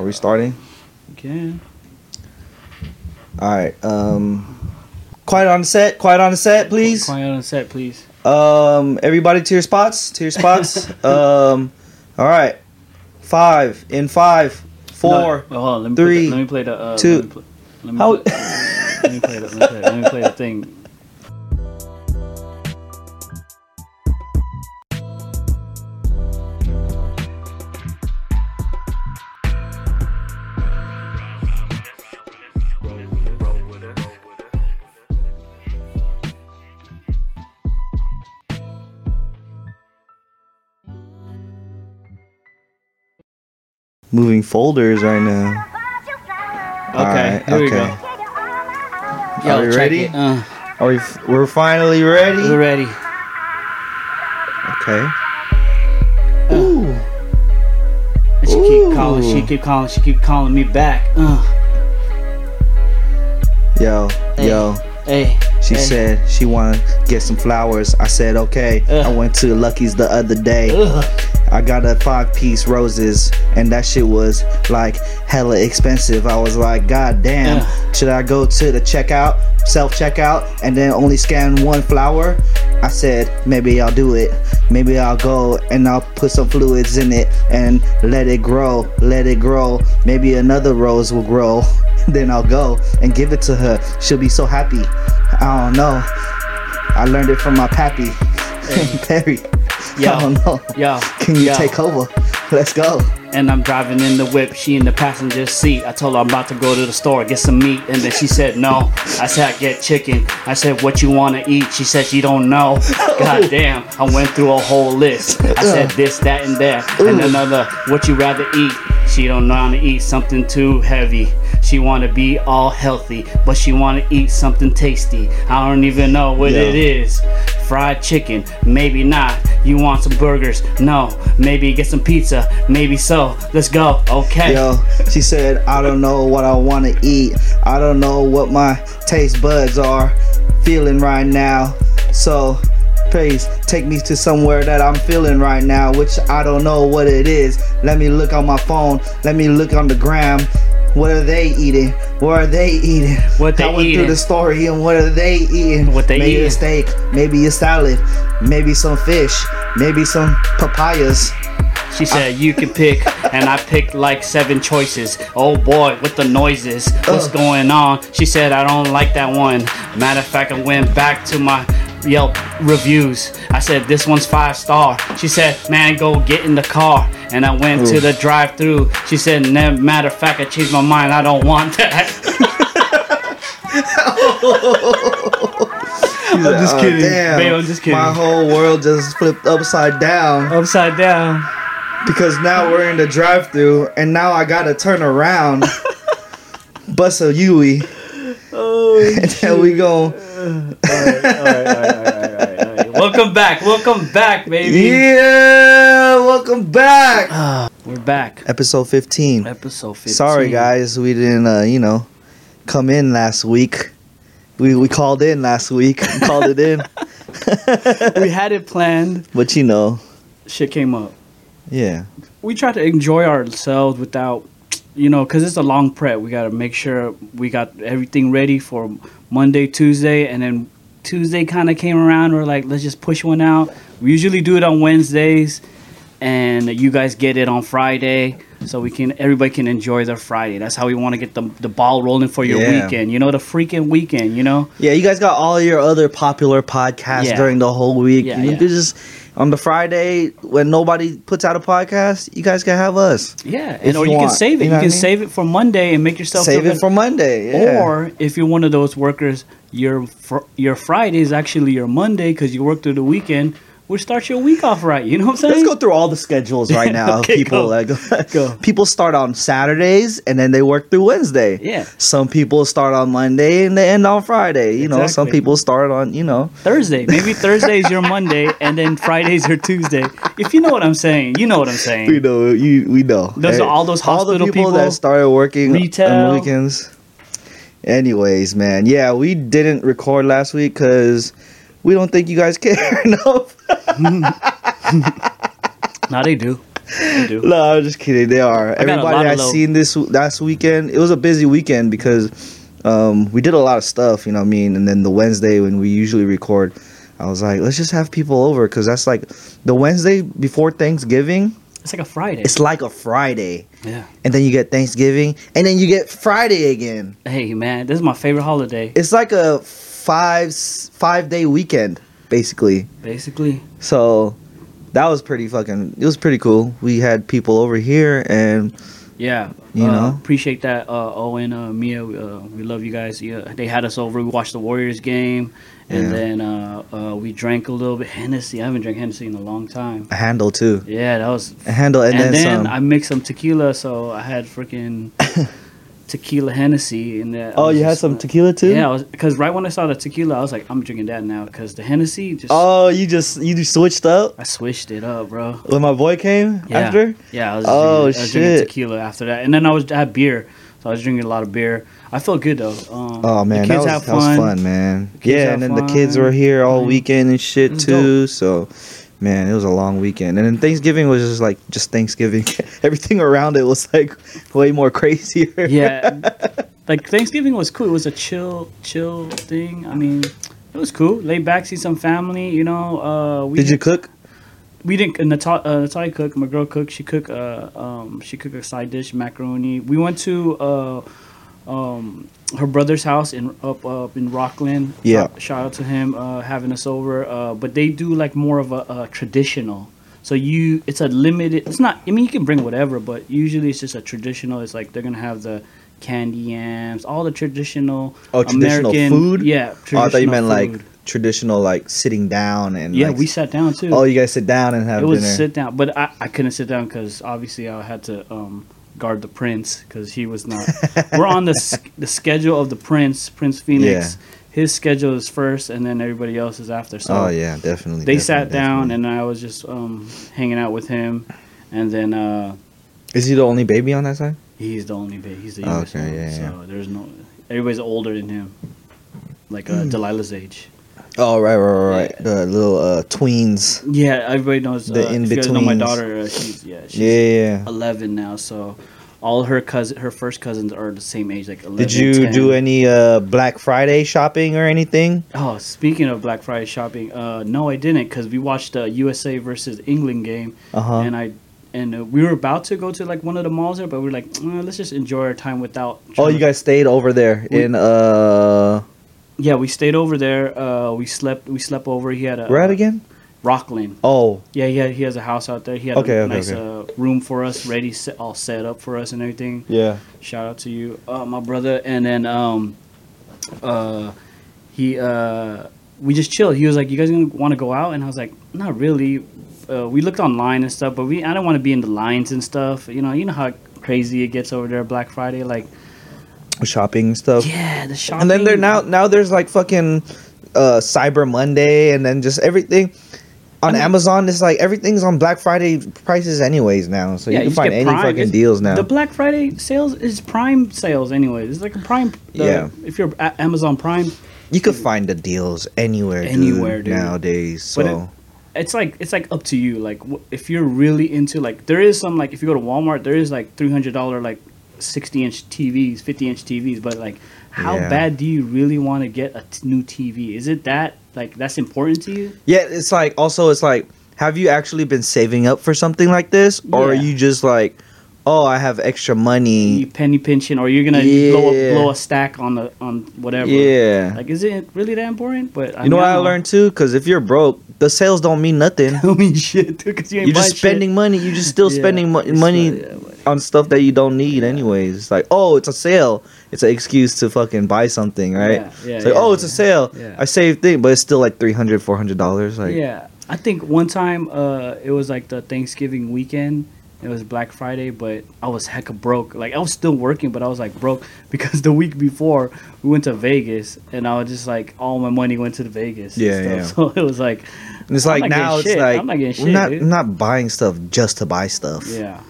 Are we starting? Can. All right. Um, quiet on the set. Quiet on the set, please. Quiet on the set, please. Um, everybody to your spots. To your spots. um, all right. Five in five, four. No, hold on, let me three, Play the, let me play the. Uh, two. Let me, play, let, me How? play, let me play the. Let me play, let me play the thing. Moving folders right now. Okay, Alright, here we okay. go. Are we ready? Uh, Are we? f- We're finally ready. we're ready. Okay. Uh. And she keep calling. She keep calling. She keep calling me back. Uh, Yo, Hey. yo. hey. She hey. said she wanna get some flowers. I said okay. Ugh. I went to Lucky's the other day. Ugh. I got a five piece roses, and that shit was like hella expensive. I was like, God damn, Ugh. should I go to the checkout, self checkout, and then only scan one flower? I said, maybe I'll do it. Maybe I'll go and I'll put some fluids in it and let it grow, let it grow. Maybe another rose will grow. then I'll go and give it to her. She'll be so happy. I don't know. I learned it from my pappy, Perry. Yo. I don't know. Yo. Can you yo. take over? Let's go. And I'm driving in the whip, she in the passenger seat. I told her I'm about to go to the store, get some meat. And then she said no. I said I get chicken. I said what you wanna eat? She said she don't know. Oh. God damn. I went through a whole list. I said this, that, and that. And another, what you rather eat? She don't know how to eat something too heavy. She wanna be all healthy, but she wanna eat something tasty. I don't even know what Yeah. it is. Fried chicken, maybe not. You want some burgers? No. Maybe get some pizza? Maybe so. Let's go. Okay. Yo, she said, I don't know what I want to eat. I don't know what my taste buds are feeling right now. So, please take me to somewhere that I'm feeling right now, which I don't know what it is. Let me look on my phone. Let me look on the gram. What are they eating? What are they eating? What they I went eating? through the story and what are they eating? What they maybe eating? a steak, maybe a salad, maybe some fish, maybe some papayas. She said you can pick, and I picked like seven choices. Oh boy, with the noises, what's Ugh. going on? She said I don't like that one. Matter of fact, I went back to my Yelp reviews. I said this one's five star. She said, man, go get in the car. And I went to the drive-through. She said, matter of fact, I changed my mind. I don't want that. I'm just Oh, kidding, damn. babe. I'm just kidding. My whole world just flipped upside down Upside down. because now we're in the drive-through and now I gotta turn around, bust a Yui, Oh, and then we go. Welcome back. Welcome back, baby. Yeah, welcome back. We're back. Episode 15. Episode 15. Sorry guys, we didn't, uh, you know, come in last week. We we called in last week, called it in, We had it planned. but you know, Shit came up. yeah, We tried to enjoy ourselves without, you know, because it's a long prep. We got to make sure we got everything ready for Monday, Tuesday, and then Tuesday kind of came around. We're like, let's just push one out. We usually do it on Wednesdays, and you guys get it on Friday. So we can, everybody can enjoy their Friday. That's how we want to get the, the ball rolling for your Yeah. weekend. You know, the freaking weekend. You know, Yeah, you guys got all your other popular podcasts Yeah. during the whole week. Yeah, you yeah. just on the Friday when nobody puts out a podcast, you guys can have us. Yeah, and or you you, can save it. you You, know what can I mean? save it for Monday and make yourself Save it for Monday. Yeah. Or if you're one of those workers, your fr- your Friday is actually your Monday because you work through the weekend. We'll start your week off right. You know what I'm saying? Let's go through all the schedules right now. Okay, people go. like Go. people start on Saturdays and then they work through Wednesday. Yeah. Some people start on Monday and they end on Friday. You know, some people start on, you know. Thursday, maybe Thursday is your Monday, and then Friday's your Tuesday. If you know what I'm saying, you know what I'm saying. We know you we know. Those are all those all the hospital people, people, that started working retail. on weekends. Anyways, man, yeah, we didn't record last week because we don't think you guys care enough. Now they do. I do. No, I'm just kidding. They are. lot Everybody I low- seen this last weekend, it was a busy weekend because um, we did a lot of stuff, you know what I mean? And then the Wednesday when we usually record, I was like, let's just have people over because that's like the Wednesday before Thanksgiving, It's like a Friday. it's like a Friday. yeah. And then you get Thanksgiving, and then you get Friday again. Hey man, this is my favorite holiday. It's like a five five day weekend, basically. Basically, So that was pretty fucking. It was pretty cool. We had people over here, and yeah. You uh, know? appreciate that. Uh, Owen, uh, Mia, uh, we love you guys. Yeah, they had us over. We watched the Warriors game, and Yeah. then uh, uh, we drank a little bit Hennessy. I haven't drank Hennessy in a long time. a handle too. Yeah, that was. A handle, and, And, then, then. I mixed some tequila, so I had freaking tequila Hennessy in there. Oh, you had some like- tequila too. Yeah, because right when I saw the tequila, I was like, I'm drinking that now because the Hennessy just. Oh, you just you just switched up I switched it up, bro. when my boy came Yeah. after. Yeah, I was, Oh, drinking, I was drinking shit. tequila after that, and then I was I had beer, so I was drinking a lot of beer. I felt good though. Um, Oh man, that was, have that was fun. fun, man. Yeah, and then the kids were here all weekend and shit too. So, man, it was a long weekend. And then Thanksgiving was just like just Thanksgiving. Everything around it was like way more crazier. Yeah, like Thanksgiving was cool. It was a chill, chill thing. I mean, it was cool. Laid back, see some family. You know, uh, we Did you cook? we didn't. Uh, Natalia, uh, Natalia cooked. My girl cooked. She cooked. Uh, um, she cooked a side dish, macaroni. We went to uh, um, her brother's house in up up in Rocklin. Yeah. Shout, out to him uh, having us over. Uh, but they do like more of a, a traditional. So you, it's a limited. It's not. I mean, you can bring whatever, but usually it's just a traditional. It's like they're gonna have the candy yams, all the traditional. Oh, traditional American, food? Yeah. Oh, I thought you meant traditional like traditional, like sitting down and Yeah, like, we sat down too. Oh, you guys sit down and have it was dinner. sit down, but I, I couldn't sit down because obviously I had to um, guard the prince because he was not. we're on the the schedule of the prince, Prince Phoenix. His schedule is first, and then everybody else is after. So oh yeah, definitely. they definitely, sat down, definitely. and I was just um, hanging out with him, and then uh, is he the only baby on that side? he's the only baby. He's the Oh, youngest okay, one, yeah, so yeah. there's no. Everybody's older than him, like uh, Delilah's age. Oh right, right, right, right. Yeah. The little uh, tweens. Yeah, everybody knows. The uh, if you guys know my daughter, uh, she's yeah, she's Yeah, yeah. 11 now, so all her cousin, her first cousins are the same age, like 11. Did you 10. do any uh, Black Friday shopping or anything? Oh, speaking of Black Friday shopping, uh, no, I didn't because we watched the USA versus England game, Uh huh. and I and uh, we were about to go to like one of the malls there, but we are like, "Uh, let's just enjoy our time without. Oh, you guys stayed over there We- in uh, Yeah, we stayed over there. Uh, we slept. We slept over. He had a where at again? Rocklin. Oh, Yeah, yeah, he has a house out there. He had Okay, a okay, nice okay. Uh, room for us, ready, set, all set up for us and everything. yeah. Shout out to you, uh, my brother. And then um, uh, he uh, we just chilled. He was like, "You guys gonna want to go out?" And I was like, "Not really." Uh, we looked online and stuff, but we I don't want to be in the lines and stuff. You know, you know how crazy it gets over there Black Friday. Like, Shopping and stuff. yeah, the shopping. And then there now now there's like fucking uh, Cyber Monday and then just everything on I mean- Amazon. It's like everything's on Black Friday prices anyways now, so Yeah, you can just find any Prime. fucking It's- deals now. The Black Friday sales is Prime sales, anyways. It's like a Prime. the- Yeah. If you're at Amazon Prime, you could find the deals anywhere, Anywhere, dude. nowadays. But So it's like it's like up to you. Like if you're really into like there is some like if you go to Walmart, there is like three hundred dollar like sixty inch TVs, fifty inch TVs. But like, how Yeah. bad do you really want to get a t- new TV? Is it that like that's important to you? yeah, it's like also it's like have you actually been saving up for something like this, or are you just like, oh, I have extra You money? penny pinching, or you're gonna blow, a, blow a stack on the on whatever. Yeah. Like, is it really that important? But I you know mean, what I don't learned too? Because if you're broke, the sales don't mean nothing. I mean, shit, dude, because you you're just buying shit. spending money. You're just still Yeah, spending mo- money yeah, on stuff that you don't need anyways. It's like, oh, it's a sale. It's an excuse to fucking buy something, right? Yeah, yeah, it's like, yeah, oh, it's a sale. Yeah. I saved thing, but it's still like 300 400 dollars. Like, yeah, I think one time uh, it was like the Thanksgiving weekend. It was Black Friday, but I was hecka broke. Like I was still working, but I was like broke because the week before we went to Vegas, and I was just like all my money went to the Vegas. and Yeah, stuff. yeah. So it was like, and it's I'm like now it's shit. like I'm not getting we're shit, not not buying stuff just to buy stuff. yeah.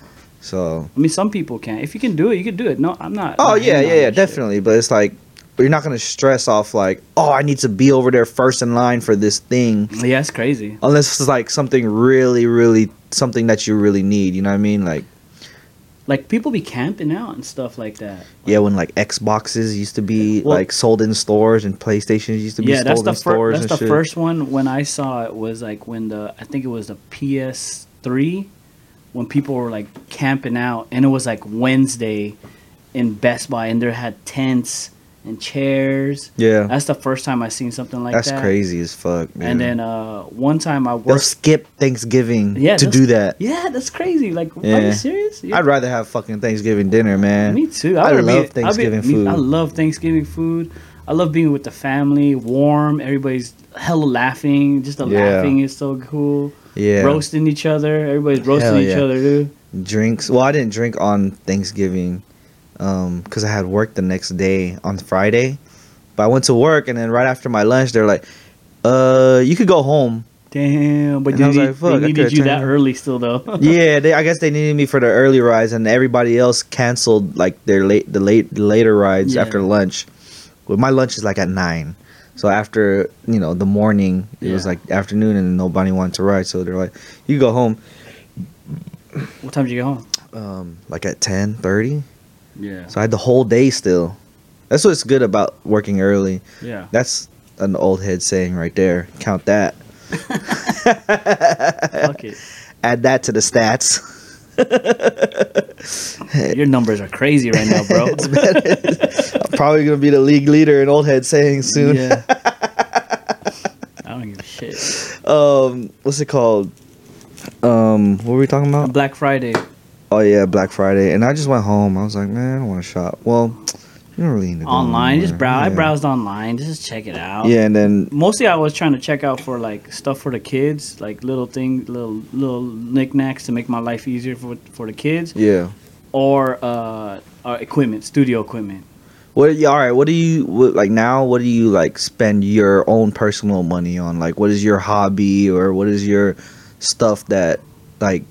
So, I mean, some people can. If you can do it, you can do it. No, I'm not. oh I'm yeah, yeah, yeah, shit. definitely. But it's like. But you're not gonna stress off like, oh, I need to be over there first in line for this thing, Yeah, it's crazy. unless it's like something really, really something that you really need. You know what I mean? Like Like people be camping out and stuff like that. yeah, when like Xboxes used to be Well- like sold in stores and PlayStations used to be Yeah, that's sold the in first. stores That's the shit. first one when I saw it was like when the I think it was the PS3 when people were like camping out and it was like Wednesday in Best Buy and they had tents and chairs. Yeah, That's the first time I seen something like that's that. That's crazy as fuck. Man. And then uh, one time I they'll skip Thanksgiving Yeah, to do that. Yeah, that's crazy. Like, are you serious? Yeah. I'd rather have fucking Thanksgiving dinner, man. Me too. I would love be- I'd be- Thanksgiving me- food. I love Thanksgiving food. I love being with the family, warm. Everybody's hella laughing. Just the Yeah. laughing is so cool. yeah, Roasting each other. Everybody's roasting each other, dude. drinks. Well, I didn't drink on Thanksgiving because I had work the next day on Friday. But I went to work, and then right after my lunch, they're like, "Uh, you could go home." Damn, but And I they, was need- like, they needed you that early still, though. yeah, they, I guess they needed me for the early rides, and everybody else canceled like their late the late the later rides Yeah. after lunch. Well, my lunch is like at nine, so after you know the morning, it was like afternoon, and nobody wanted to ride, so they're like, "You go home." what time did you get home? Um, like at ten thirty. Yeah. So I had the whole day still. That's what's good about working early. Yeah. That's an old head saying right there. Count that. Fuck it. Add that to the stats. Your numbers are crazy right now, bro. I'm probably gonna be the league leader in old head saying soon. yeah. I don't give a shit. Um, what's it called? Um, what were we talking about? Black Friday. Oh yeah, Black Friday. And I just went home. I was like, man, I don't want to shop. Well, you don't really need to go Online. Just anywhere. browse. I browsed online. Just check it out. Yeah, and then mostly I was trying to check out for like stuff for the kids, like little things, little little knickknacks to make my life easier for for the kids, yeah. or uh, uh equipment, studio equipment. What? Yeah, all right. What do you what, like now? What do you like spend your own personal money on? Like, what is your hobby or what is your stuff that like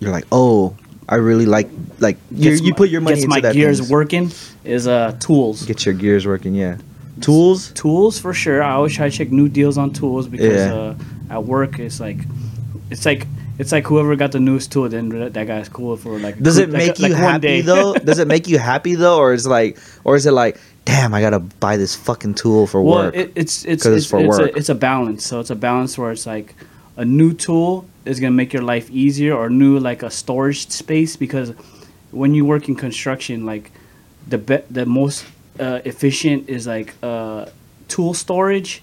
you're like, oh, I really like like you you my- put your money gets into my that. gears working is uh tools. Get your gears working. Yeah. Tools. tools for sure. I always try to check new deals on tools because Yeah. uh, at work it's like it's like it's like whoever got the newest tool, then that, that guy's cool for like. Does it like- make like you one happy day. though? Does it make you happy though, or is like, or is it like, damn, I gotta buy this fucking tool for well, work? it, it's it's 'Cause it's, it's for it's work. A, it's a balance. So it's a balance where it's like a new tool is gonna make your life easier, or new like a storage space because when you work in construction, like the be- the most uh, efficient is like uh, tool storage.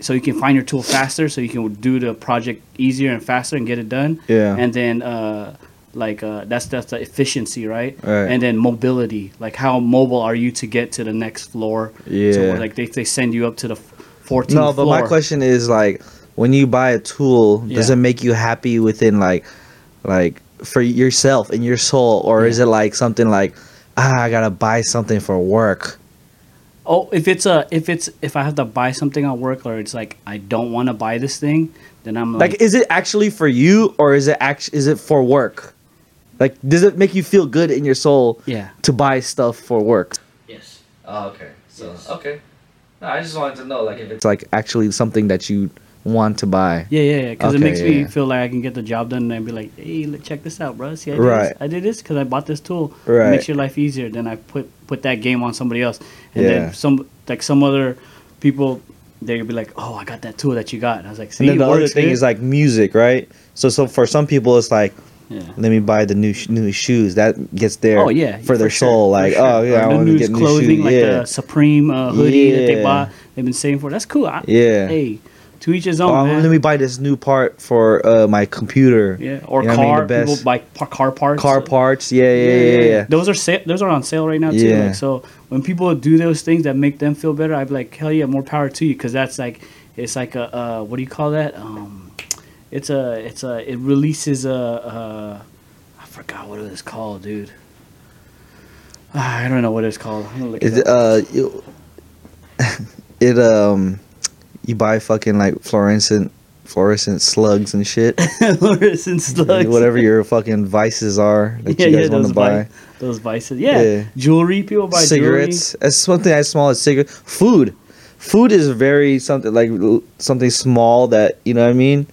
So you can find your tool faster, so you can do the project easier and faster and get it done. Yeah. And then uh, like uh, that's that's the efficiency, right? Right. And then mobility, like how mobile are you to get to the next floor? So Yeah. like they, they send you up to the 14th no, but floor. my question is like, when you buy a tool, does it make you happy within like, like for yourself and your soul, or is it like something like, ah, I gotta buy something for work? Oh, if it's a if it's if I have to buy something at work or it's like I don't want to buy this thing, then I'm like, Like, is it actually for you, or is it act- is it for work? Like, does it make you feel good in your soul yeah. to buy stuff for work? Yes. Oh, okay. So Yes. okay. No, I just wanted to know like if it's like actually something that you want to buy. Yeah, yeah, yeah. Because Okay, it makes me yeah. feel like I can get the job done and be like, hey, look, check this out, bro. See, I did Right. this. I did this because I bought this tool. Right. It makes your life easier. Then I put put that game on somebody else, and Yeah. then some like some other people, They'll be like, oh, I got that tool that you got. And I was like, see, And then the other thing dude. is like music, right? So so for some people it's like yeah. let me buy the new sh- new shoes that gets there. Oh yeah, for their sure, soul. for Like sure. oh yeah, Or I want to get new clothing, shoes. like yeah, the Supreme uh, hoodie that they Yeah. bought. They've been saving for. That's cool. I, yeah. Hey, to each his own, let me buy this new part for uh, my computer. yeah, or You know what I mean? car. People buy par- car parts. Car parts. Yeah, yeah, yeah, yeah. Those are sa- those are on sale right now too. Yeah. Like, so when people do those things that make them feel better, I'd be like, hell yeah, more power to you, because that's like it's like a uh, what do you call that? Um, it's a it's a it releases a uh, forgot what it was called, dude. Ah, I don't know what it's called. I'm gonna look it it, uh, you, it um, you buy fucking like fluorescent, fluorescent slugs and shit. fluorescent slugs. Whatever your fucking vices are that Yeah, you yeah, guys want to buy. vi- those vices. Yeah. Yeah. jewelry. People buy cigarettes. As something as small as cigarettes. Food. Food is very something like something small that you know what I mean.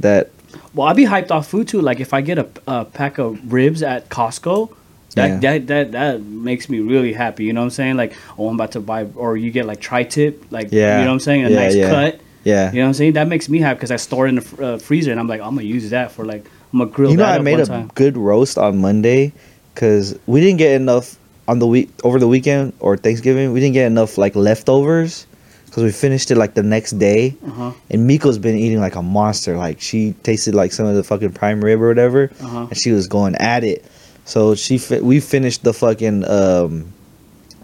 That. Well, I'd be hyped off food too. Like if I get a, a pack of ribs at Costco, that, Yeah. that that that makes me really happy. You know what I'm saying? Like, oh, I'm about to buy, or you get like tri-tip, like Yeah. you know what I'm saying, a Yeah, nice yeah. cut. Yeah. You know what I'm saying? That makes me happy because I store it in the fr- uh, freezer, and I'm like, I'm gonna use that for like, I'm gonna grill You know, I made a time. good roast on Monday because we didn't get enough on the week over the weekend or Thanksgiving. We didn't get enough like leftovers because we finished it like the next day. Uh-huh. And Miko's been eating like a monster. Like she tasted like some of the fucking prime rib or whatever, Uh-huh. and she was going at it. So she fi- we finished the fucking um,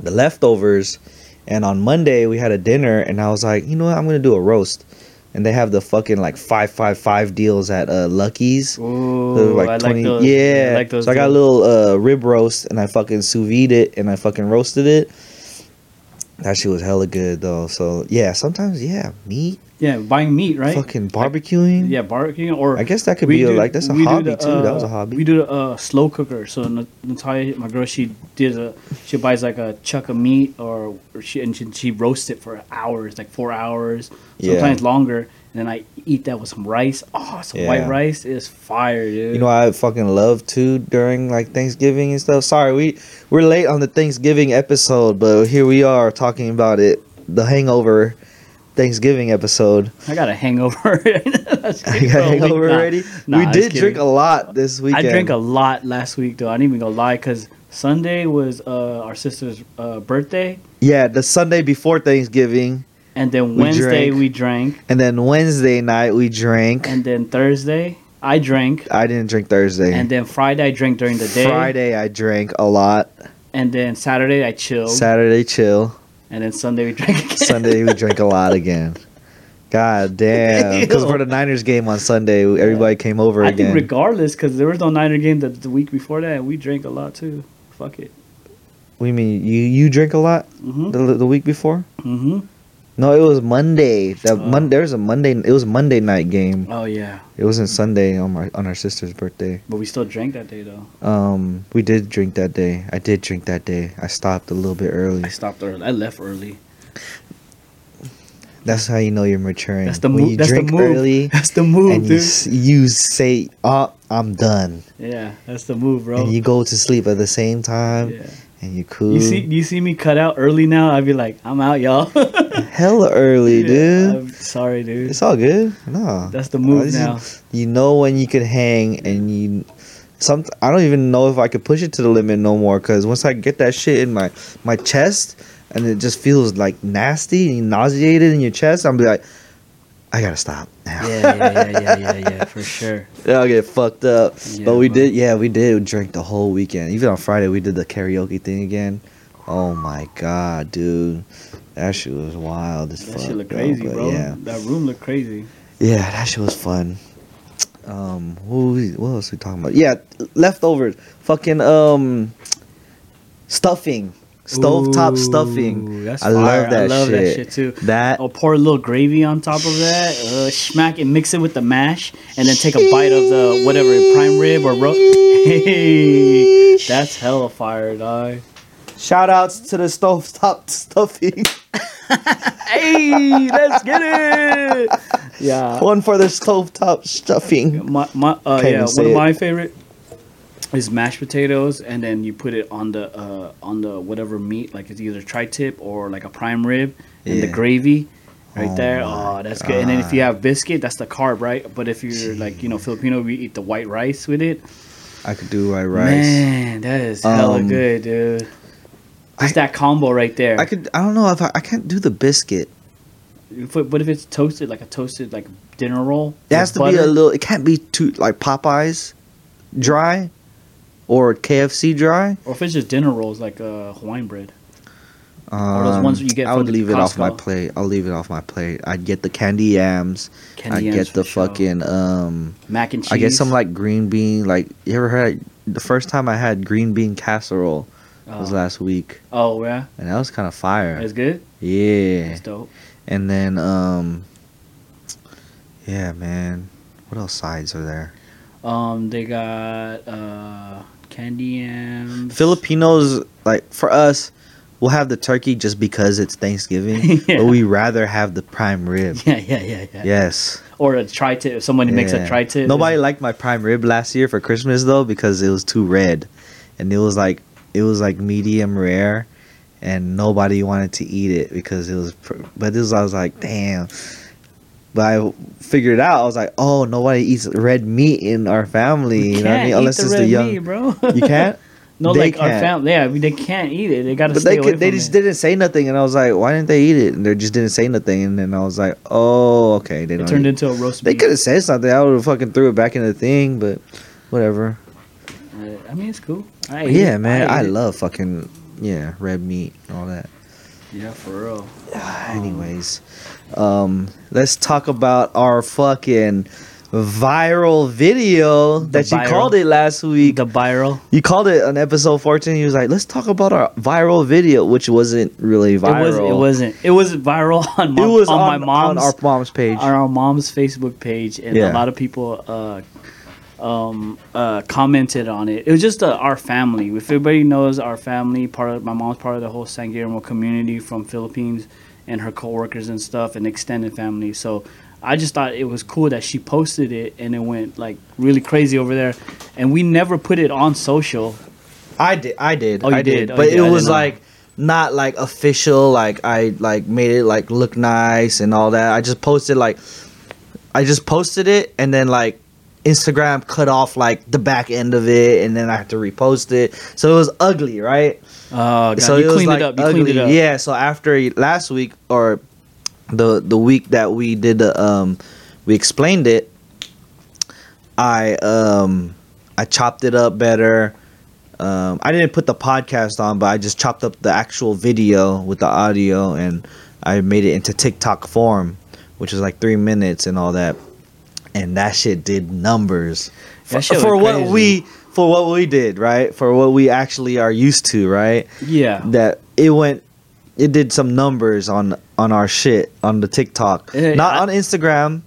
the leftovers, and on Monday we had a dinner, and I was like, you know what, I'm gonna do a roast. And they have the fucking like five five five deals at uh, Lucky's. Ooh, like I 20 like those. yeah. I like those. so I got a little uh, rib roast and I fucking sous vide it and I fucking roasted it. That shit was hella good though. So yeah, sometimes yeah, meat, yeah, buying meat, right? fucking barbecuing. Yeah, barbecuing or I guess that could be a, like that's a hobby the, too. that was a uh, hobby. We do a uh, slow cooker. So Nat- Natalia, my girl, she did a she buys like a chuck of meat or, or she and she, she roasts it for hours, like four hours, Yeah. sometimes longer. And then I eat that with some rice. Oh, some white rice is fire, dude. you know I fucking love too during like Thanksgiving and stuff. Sorry, we we're late on the Thanksgiving episode, but here we are talking about it. The Hangover Thanksgiving episode. I got a hangover. You got a hangover already? Nah, we did drink a lot this weekend. I drank a lot last week, though. I didn't even gonna lie, cause Sunday was uh, our sister's uh, birthday, yeah, the Sunday before Thanksgiving, and then We Wednesday drank. we drank, and then Wednesday night we drank. and then Thursday I drank, I didn't drink Thursday. and then Friday I drank during the day. Friday I drank a lot. And then Saturday I chilled. Saturday chill. and then Sunday we drank again. Sunday we drank a lot again. God damn! Because for the Niners game on Sunday, everybody came over I again. think regardless, because there was no Niner game the, the week before that, we drank a lot too. Fuck it. what do you mean? You you drink a lot Mm-hmm. the, the week before? Mm-hmm. No, it was Monday. The Oh. Mon- there was a Monday. It was Monday night game. Oh yeah, It wasn't Sunday on my on our sister's birthday. but we still drank that day though. Um, we did drink that day. I did drink that day. I stopped a little bit early. I stopped early. I left early. That's how you know you're maturing. That's the when move. you That's the move. early That's the move, and you, dude. s- you say, "Oh, I'm done," Yeah, that's the move, bro. and you go to sleep at the same time, yeah. And you cool. You see, you see me cut out early now. I'd be like, I'm out, y'all. hella early, dude. I'm sorry, dude. It's all good. No, That's the move is- now. you know when you could hang, and you. Some I don't even know if I could push it to the limit no more. Cause once I get that shit in my my chest, and it just feels like nasty and nauseated in your chest, I'm be like, I gotta stop now. Yeah, yeah, yeah, yeah, yeah, yeah, for sure. I'll get fucked up. Yeah, but we bro. did, yeah, we did drink the whole weekend. Even on Friday, we did the karaoke thing again. Oh my god, dude, that shit was wild as That fuck. shit look though, crazy, bro. Yeah, That room looked crazy. yeah, that shit was fun. Um, what, we, what else we talking about? Yeah, leftovers, fucking um, stuffing, stovetop stuffing. That's I fire. love that I love that shit. shit too. That I'll pour a little gravy on top of that, uh, smack it, mix it with the mash, and then take a bite of the whatever prime rib or ro. Hey, that's hella fire, dog. shout outs to the stovetop stuffing. Hey, let's get it. Yeah, One for the stovetop stuffing. my my uh, Can't yeah, one of it. my favorite is mashed potatoes, and then you put it on the uh, on the whatever meat, like it's either tri-tip or like a prime rib, and the gravy. Right Oh there, oh, that's good. And then if you have biscuit, that's the carb, right? But if you're like you know Filipino, we eat the white rice with it. I could do white rice. Man, that is hella Um, good, dude. Just I- that combo right there. I could. I don't know if I, I can't do the biscuit. If it- but if it's toasted, like a toasted like dinner roll, It has to with be a little. It can't be too like Popeyes, dry, or KFC dry. or if it's just dinner rolls, like uh, Hawaiian bread. Um, those ones you get I would leave it off my plate. I'll leave it off my plate. I'd get the candy yams. Candy I'd yams get the fucking um. mac and cheese. I get some like green bean. Like you ever heard? The first time I had green bean casserole was Oh. last week, Oh yeah, and that was kind of fire. that's good. Yeah. That's dope. And then um. Yeah, man. What else sides are there? Um, they got uh candy yams. Filipinos like for us, we'll have the turkey just because it's Thanksgiving, Yeah. but we rather have the prime rib. Yeah, yeah, yeah, yeah. Yes. Or a tri-tip. If somebody makes a Yeah. tri-tip. Nobody liked my prime rib last year for Christmas though because it was too red, and it was like it was like medium rare, and nobody wanted to eat it because it was. pr- But this was, I was like, damn. But I figured it out. I was like, oh, nobody eats red meat in our family. You know what I mean? Unless the it's the young. meat, bro. You can't. no, They like our can't. family. Yeah, I mean, they can't eat it. They gotta But stay they could, they just it. didn't say nothing, and I was like, why didn't they eat it? And they just didn't say nothing, and then I was like, oh, okay. They It turned eat- into a roast They could have said something. I would have fucking threw it back in the thing, but whatever. Uh, I mean, it's cool. I Yeah, it. man, I, it. love fucking yeah red meat and all that. Yeah, for real. Anyways, um, let's talk about our fucking viral video that you called it last week. The viral. you called it on episode fourteen. He was like, let's talk about our viral video, which wasn't really viral. It was. Not It wasn't. It was viral on, my, It was on, on, my mom's on our mom's page. on our mom's Facebook page, and Yeah. a lot of people uh, um, uh, commented on it. It was just uh, our family. If everybody knows our family, part of my mom's part of the whole San Guillermo community from Philippines, and her coworkers and stuff, and extended family. So I just thought it was cool that she posted it, and it went like really crazy over there. And we never put it on social. I did. I did. Oh, you I did. did? Oh, but you it I was like not like official. Like I like made it like look nice and all that. I just posted like I just posted it and then like Instagram cut off like the back end of it and then I had to repost it. So it was ugly, right? Oh, God, so you it was cleaned like it up. You ugly. cleaned it up. Yeah. So after last week or the the week that we did the um we explained it, I um I chopped it up better. Um, I didn't put the podcast on, but I just chopped up the actual video with the audio and I made it into TikTok form, which is like three minutes and all that. And that shit did numbers for, for what we for what we did, right? For what we actually are used to, right? Yeah. That it went, it did some numbers on on our shit on the TikTok, Eh, not I- on Instagram,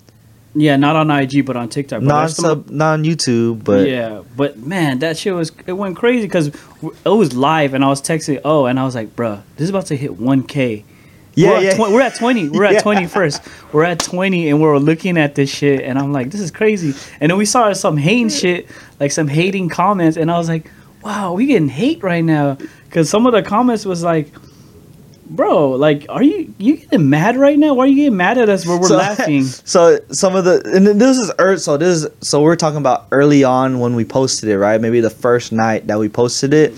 Yeah, not on IG, but on TikTok. But not there's some- sub, not on YouTube, but yeah, but man, that shit was it went crazy because it was live, and I was texting oh, and I was like, bruh, this is about to hit one k. Yeah, we're at yeah. twen- we're at twenty. We're at Yeah. twenty first. We're at twenty, and we're looking at this shit, and I'm like, this is crazy. And then we saw some hating shit, like some hating comments, and I was like, wow, we getting hate right now because some of the comments was like. Bro, like, are you you getting mad right now? Why are you getting mad at us where we're So- laughing? So some of the and then this is ear so this is so we're talking about early on when we posted it, right? Maybe the first night that we posted it.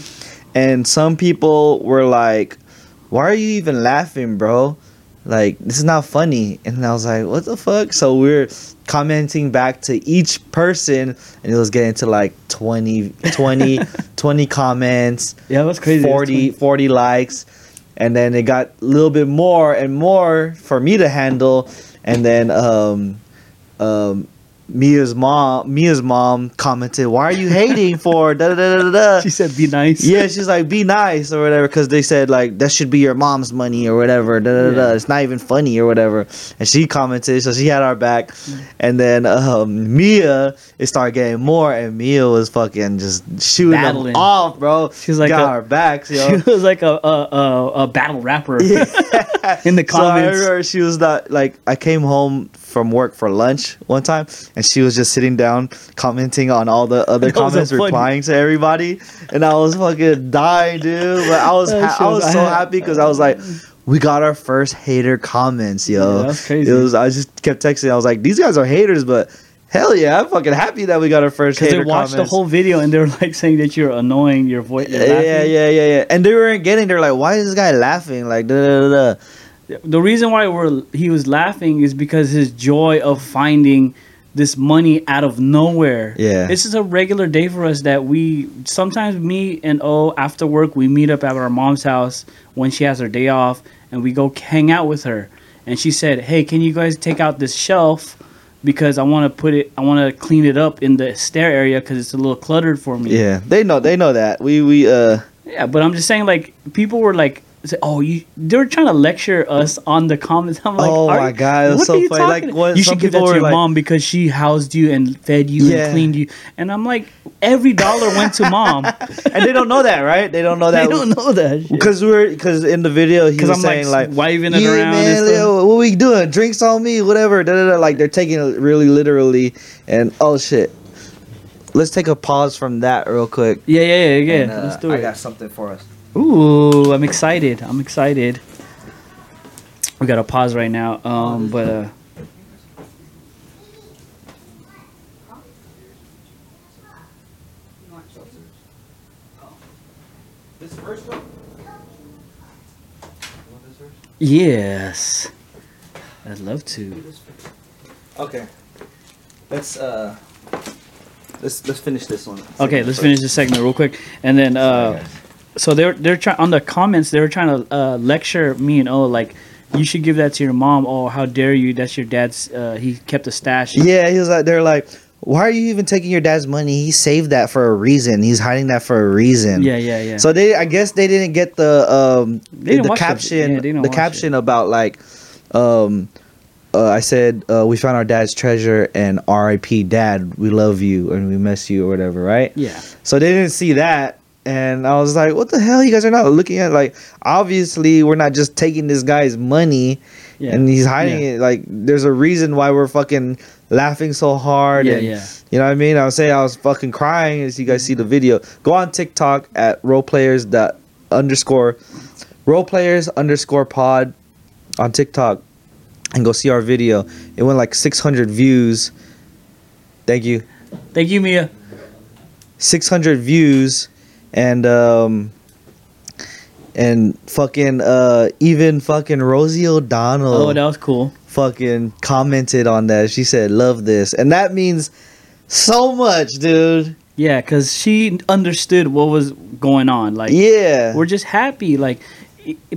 And some people were like, Why are you even laughing, bro? Like this is not funny. And I was like, What the fuck? So we're commenting back to each person and it was getting to like 20 20 20 comments Yeah, that's crazy. That's 40, 40 likes and then it got a little bit more and more for me to handle and then um um Mia's mom Mia's mom commented why are you hating for da da da da da She said, "Be nice." yeah she's like be nice or whatever because they said like that should be your mom's money or whatever da, da, da, da. It's not even funny or whatever and she commented so she had our back and then um Mia it started getting more and Mia was fucking just shooting Battling. them off bro She was like got a- our backs yo She was like a a, a, a battle rapper yeah. in the comments. So I remember she was not like I came home from work for lunch one time and she was just sitting down commenting on all the other That comments replying to everybody and I was fucking dying dude but I was ha- I was- so happy because I was like we got our first hater comments yo Yeah, that's crazy. it was I just kept texting I was like these guys are haters but hell yeah I'm fucking happy that we got our first hater they watched comments the whole video and they're like saying that you're annoying, your voice. yeah, yeah, yeah, yeah, yeah. And they weren't getting. They're like, "Why is this guy laughing?" Like, da da da. The reason why we're he was laughing is because his joy of finding this money out of nowhere. Yeah. This is a regular day for us that we sometimes me and O after work we meet up at our mom's house when she has her day off and we go hang out with her. And she said, "Hey, can you guys take out this shelf because I want to put it I want to clean it up in the stair area cuz it's a little cluttered for me." Yeah, they know. They know that. We we uh. Yeah, but I'm just saying, like, people were like say, "Oh, you." They were trying to lecture us on the comments. I'm like, Oh "Are my God, what so funny. Like, what- you should give that to your like- mom because she housed you and fed you Yeah. and cleaned you. And I'm like, every dollar went to mom. and they don't know that, right? They don't know that. they don't know that. Because we're because in the video he was I'm saying like, like, waving it yeah, around. man, and stuff. what we doing? Drinks on me, whatever. Da, da, da. Like they're taking it really literally, and oh shit. Let's take a pause from that real quick. Yeah, yeah, yeah, yeah. And, uh, Let's do it. I got something for us. Ooh, I'm excited. I'm excited. We got to pause right now. Um, but uh, This first one. yes, I'd love to. Okay. Let's uh. Let's let's finish this one. Okay, let's finish this segment real quick, and then uh, so they're they're trying on the comments. They were trying to uh, lecture me and oh like. You should give that to your mom. Oh, how dare you? That's your dad's. Uh, he kept a stash. Yeah, he was like, they're like, why are you even taking your dad's money? He saved that for a reason. He's hiding that for a reason. yeah, yeah, yeah. So they, I guess they didn't get the um the the- caption, yeah, the caption about like, um, uh, I said uh, we found our dad's treasure and R.I.P. Dad, we love you and we miss you or whatever, right? yeah, So they didn't see that, and I was like, what the hell? You guys are not looking at like obviously we're not just taking this guy's money yeah. and he's hiding Yeah. it. Like there's a reason why we're fucking laughing so hard. Yeah, and, yeah. You know what I mean? I was saying I was fucking crying as you guys see the video. Go on TikTok at roleplayers dot underscore roleplayers underscore pod on TikTok and go see our video. It went like 600 views. Thank you. Thank you, Mia. 600 views and um and fucking uh even fucking Rosie O'Donnell Oh, that was cool. fucking commented on that. She said, "Love this," and that means so much, dude. Yeah, because she understood what was going on. Like, Yeah, we're just happy. Like,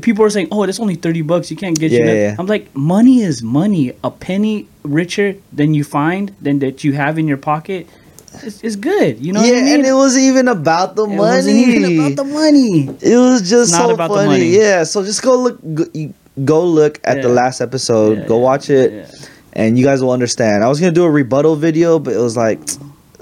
people are saying, "Oh, that's only thirty bucks. You can't get you." Yeah, nothing." yeah. I'm like, money is money. A penny richer than you find than that you have in your pocket is, is good. You know yeah, what I mean? and it wasn't even about the It money. wasn't even about the money. it was just not so about the funny. money. Yeah, so just go look. Go, go look at the last episode. Yeah, go yeah, watch it, yeah. and you guys will understand. I was gonna do a rebuttal video, but it was like,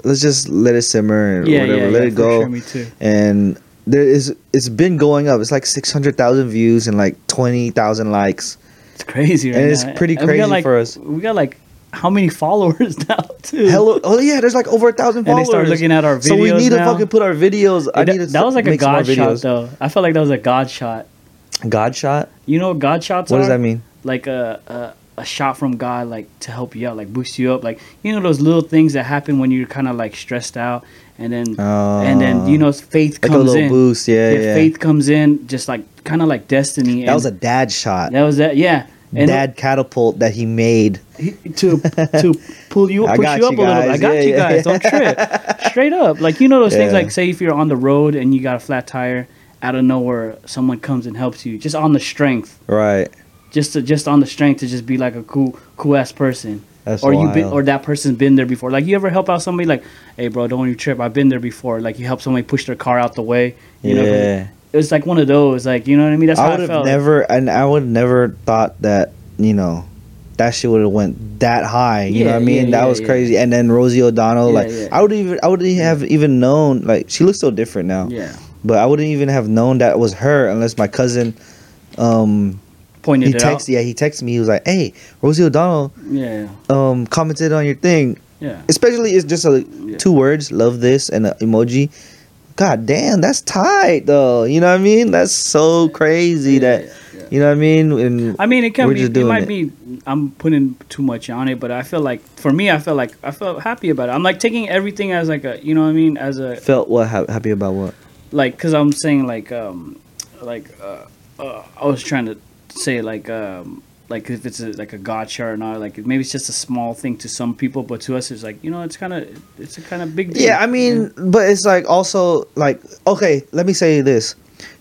let's just let it simmer and Yeah, whatever. yeah, let yeah, it go. Sure, me too. and there is it's been going up. It's like six hundred thousand views and like twenty thousand likes. It's crazy, right And it's now. pretty And we got, crazy like- for us. We got like how many followers now too? Hello, oh yeah, there's like over a thousand And they start looking at our videos. so we need to fucking put our videos. I need to that was like a god shot though. I felt like that was a god shot. God shot. You know what god shots? What are? does that mean? Like a, a a shot from God, like to help you out, like boost you up, like you know those little things that happen when you're kind of like stressed out, and then and then you know ah. faith comes in. like a comes little in. boost. Yeah, yeah. faith comes in, just like kind of like destiny. that was a dad shot. that was that. Yeah, and dad catapult that he made. he- to to pull you push you up you a little bit. I got Yeah, you yeah, guys. Don't trip. Straight up, like you know those things. Like say if you're on the road and you got a flat tire, out of nowhere someone comes and helps you, just on the strength, Right. just to just on the strength to just be like a cool cool ass person. That's or you been or that person's been there before. Like you ever help out somebody like, hey bro, don't you trip. I've been there before. Like you help somebody push their car out the way. You know, yeah. was like one of those. Like you know what I mean. That's I how would I have felt. never, and I would never thought that you know. That shit would have went that high, you know what I mean? yeah, that yeah, was yeah. crazy. And then Rosie O'Donnell, Yeah, like yeah. I would even, I wouldn't have even known, like she looks so different now. yeah, But I wouldn't even have known that was her unless my cousin, um, pointed he it texted, yeah, he texted me. He was like, "Hey, Rosie O'Donnell. Yeah, um, commented on your thing. yeah. Especially it's just a Yeah. two words, love this and an emoji. God damn, that's tight though. You know what I mean? That's so crazy Yeah, that yeah, yeah. you know what I mean. And I mean, it can We're be. just It might it. be. I'm putting too much on it, but I feel like for me, I feel like I felt happy about it. I'm like taking everything as like a, you know what I mean, as a felt what ha- happy about what? like, cause I'm saying like, um, like, uh, uh I was trying to say like, um, like if it's a, like a God shot or not, like maybe it's just a small thing to some people, but to us, it's like you know, it's kind of, it's a kind of big deal. Yeah, I mean, but it's like also like okay, let me say this.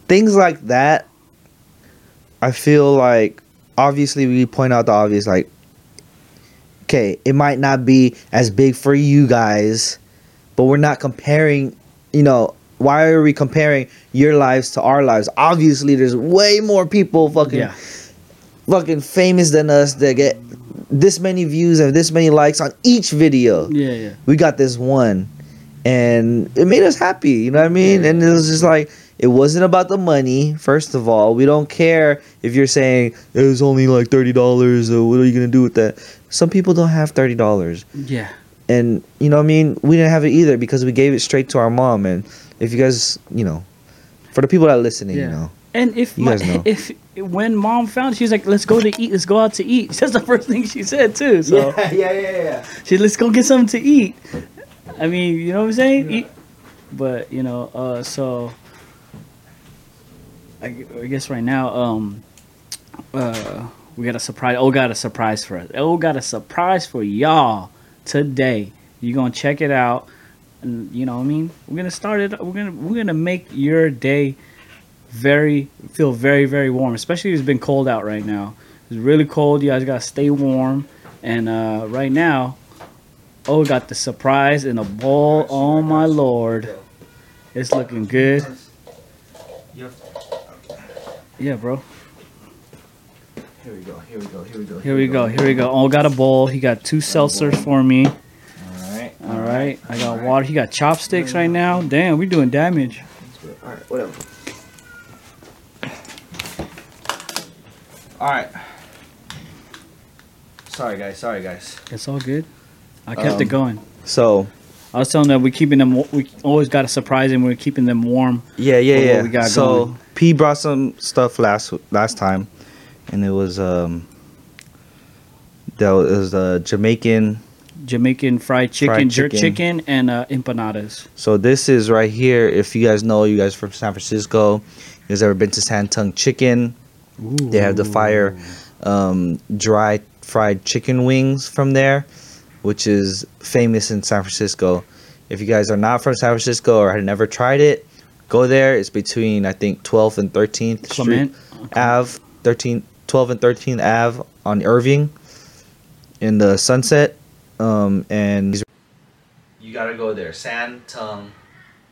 Things like that I feel like obviously we point out the obvious like okay, it might not be as big for you guys, but we're not comparing, you know, why are we comparing your lives to our lives? Obviously, there's way more people fucking Yeah. Fucking famous than us that get this many views and this many likes on each video. Yeah, yeah. We got this one, and it made us happy. You know what I mean? And it was just like it wasn't about the money. First of all, we don't care if you're saying it was only like thirty dollars. Or what are you gonna do with that? Some people don't have thirty dollars Yeah. and you know what I mean we didn't have it either because we gave it straight to our mom and if you guys you know for the people that are listening Yeah. you know And if You my, guys know. if when mom found, she was like, "Let's go to eat. Let's go out to eat." That's the first thing she said too. So yeah yeah yeah she let's go get something to eat. I mean, you know what I'm saying? Eat. But you know, uh, so I, I guess right now, um, uh, we got a surprise. Oh, got a surprise for us. Oh, got a surprise for y'all today. You gonna check it out, and you know what I mean. We're gonna start it. We're gonna we're gonna make your day very feel very very warm. Especially it's been cold out right now. It's really cold. You guys gotta stay warm. And uh, right now, oh, got the surprise in a bowl. Oh my lord, it's looking good. Yeah, bro. here we go here we go here we go Here we go. Here we go. Oh, got a bowl. He got two seltzers for me. all right All right. I got water. He got chopsticks right now. Damn, we doing damage. all right whatever all right sorry guys sorry guys It's all good. I kept it Um, going. so I was telling them we're keeping them. We always got a surprise and we're keeping them warm. Yeah, yeah, yeah. we got so going. P brought some stuff last last time, and it was um that was the Jamaican. Jamaican fried chicken, Fried jerk chicken. chicken, and uh, empanadas. So this is right here. If you guys know, you guys from San Francisco, you guys ever been to San Tung Chicken? They have the fire um, dry fried chicken wings from there, which is famous in San Francisco. If you guys are not from San Francisco or had never tried it, go there. It's between I think 12th and 13th Clement. Street Ave, 13, 12 and 13th Ave on Irving in the Sunset. Um, and you gotta go there, San Tung.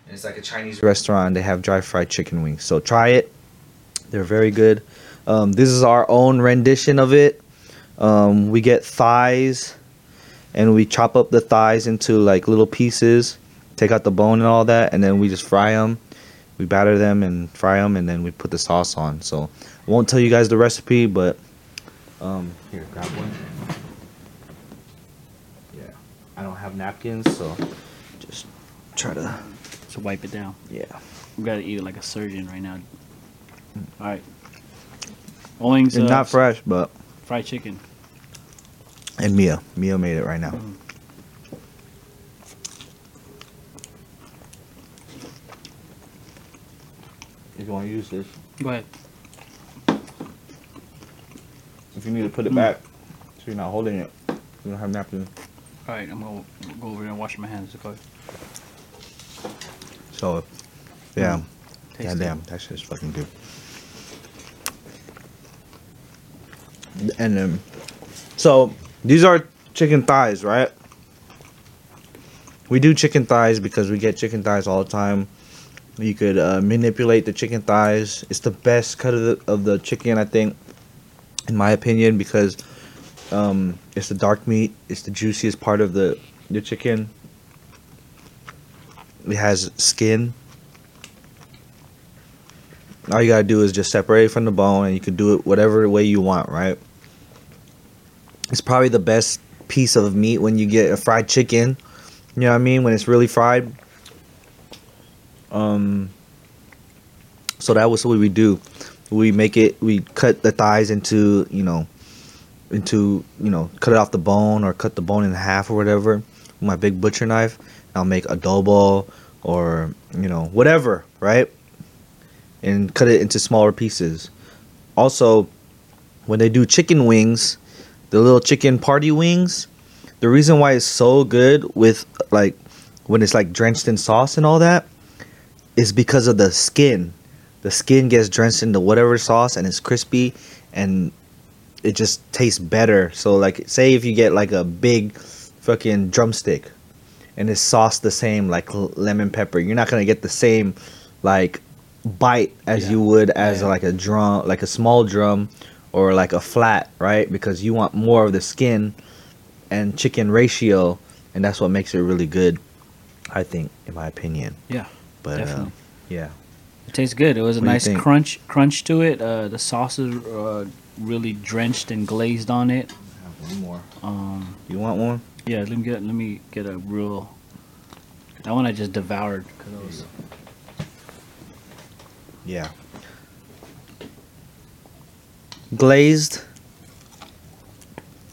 It's like a Chinese restaurant. They have dry fried chicken wings. So try it. They're very good. Um, this is our own rendition of it. Um, we get thighs, and we chop up the thighs into like little pieces. Take out the bone and all that, and then we just fry them. We batter them and fry them, and then we put the sauce on. So I won't tell you guys the recipe, but um, here, grab one. Yeah, I don't have napkins, so just try to. So wipe it down. Yeah. We gotta eat it like a surgeon right now. All right. Owings, It's uh, not fresh, but fried chicken. and Mia, Mia made it right now. If you want to use this, Go ahead. if you need to put it Mm. back, so you're not holding it, you don't have napkins. All right, I'm gonna go over there and wash my hands. Go ahead. So, yeah, Taste God it. damn, that shit's fucking good. And then, so these are chicken thighs, right? We do chicken thighs because we get chicken thighs all the time. You could uh, manipulate the chicken thighs. It's the best cut of the, of the chicken, I think, in my opinion, because um, it's the dark meat. It's the juiciest part of the the chicken. It has skin. All you gotta do is just separate it from the bone, and you can do it whatever way you want, right? It's probably the best piece of meat when you get a fried chicken. You know what I mean? When it's really fried. Um. So that was what we do. We make it. We cut the thighs into you know, into you know, cut it off the bone or cut the bone in half or whatever with my big butcher knife. I'll make adobo or you know whatever, right? And cut it into smaller pieces. Also, when they do chicken wings, the little chicken party wings, the reason why it's so good with like when it's like drenched in sauce and all that is because of the skin. The skin gets drenched into whatever sauce and it's crispy and it just tastes better. So like say if you get like a big fucking drumstick and it's sauced the same like lemon pepper. You're not gonna get the same like bite as Yeah. you would as Yeah. like a drum, like a small drum, or like a flat, right? Because you want more of the skin and chicken ratio, and that's what makes it really good. I think, in my opinion. Yeah, But uh, Definitely. yeah, it tastes good. It was a What nice crunch crunch to it. Uh, the sauce is uh, really drenched and glazed on it. one more. Um, You want one? yeah, let me get let me get a real. That one I just devoured because I was. Yeah. Glazed.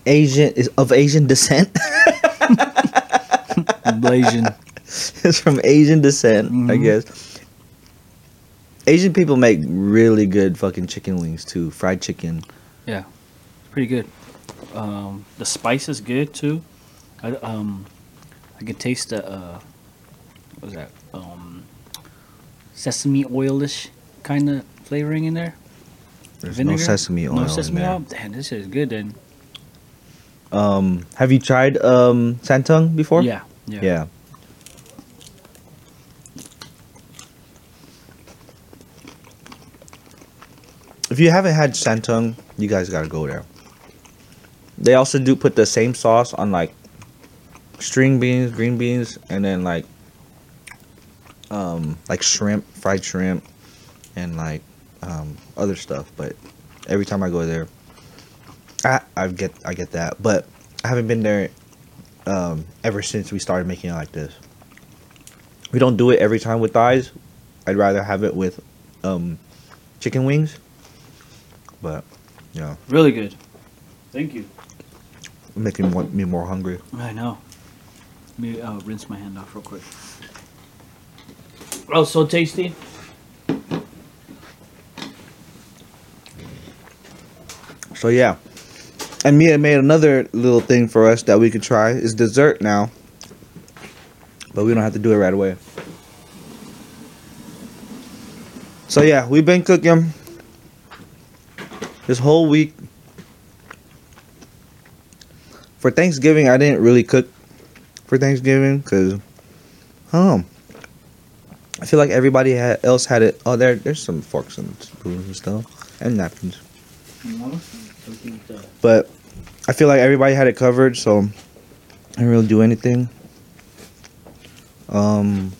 Asian is of Asian descent. Blasian. it's from Asian descent, I Mhm. guess. Asian people make really good fucking chicken wings too, fried chicken. Yeah, pretty good. Um, the spice is good too. I um, I can taste the uh, what was that? Um, sesame oilish kind of flavoring in there. There's Vinegar? no sesame oil No sesame there. oil. Damn, this is good then. Um, have you tried um San Tung before? Yeah, yeah. Yeah. If you haven't had San Tung, you guys gotta go there. They also do put the same sauce on like string beans, green beans, and then like um like shrimp, fried shrimp, and like um other stuff. But every time I go there, I I get I get that, but I haven't been there um, ever since we started making it like this. We don't do it every time with thighs. I'd rather have it with um, chicken wings. But yeah, Really good. Thank you. making mo- me more hungry. I know. Let me uh, rinse my hand off real quick. Oh, so tasty. So yeah, and Mia made another little thing for us that we could try. It's dessert now, but we don't have to do it right away. So yeah, we've been cooking this whole week. For Thanksgiving, I didn't really cook for Thanksgiving because, um, I feel like everybody else had it. Oh, there, there's some forks and spoons and stuff, and napkins. But I feel like everybody had it covered, so I didn't really do anything. Um,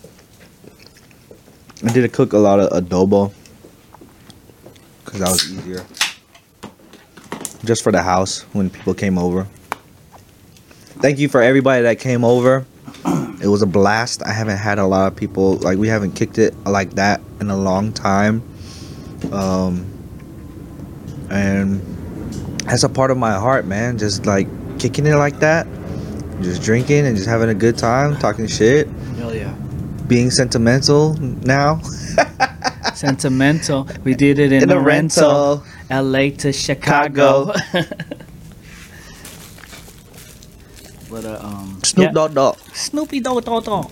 I did cook a lot of adobo because that was easier. Just for the house when people came over. Thank you for everybody that came over. It was a blast. I haven't had a lot of people like we haven't kicked it like that in a long time. Um, and that's a part of my heart, man. Just like kicking it like that, just drinking and just having a good time, talking shit, Hell yeah. being sentimental now. Sentimental. We did it in, In a a rental. LA to Chicago. but uh, um, Snoop yeah. Dogg Dogg. Snoopy Dogg Dogg Dogg.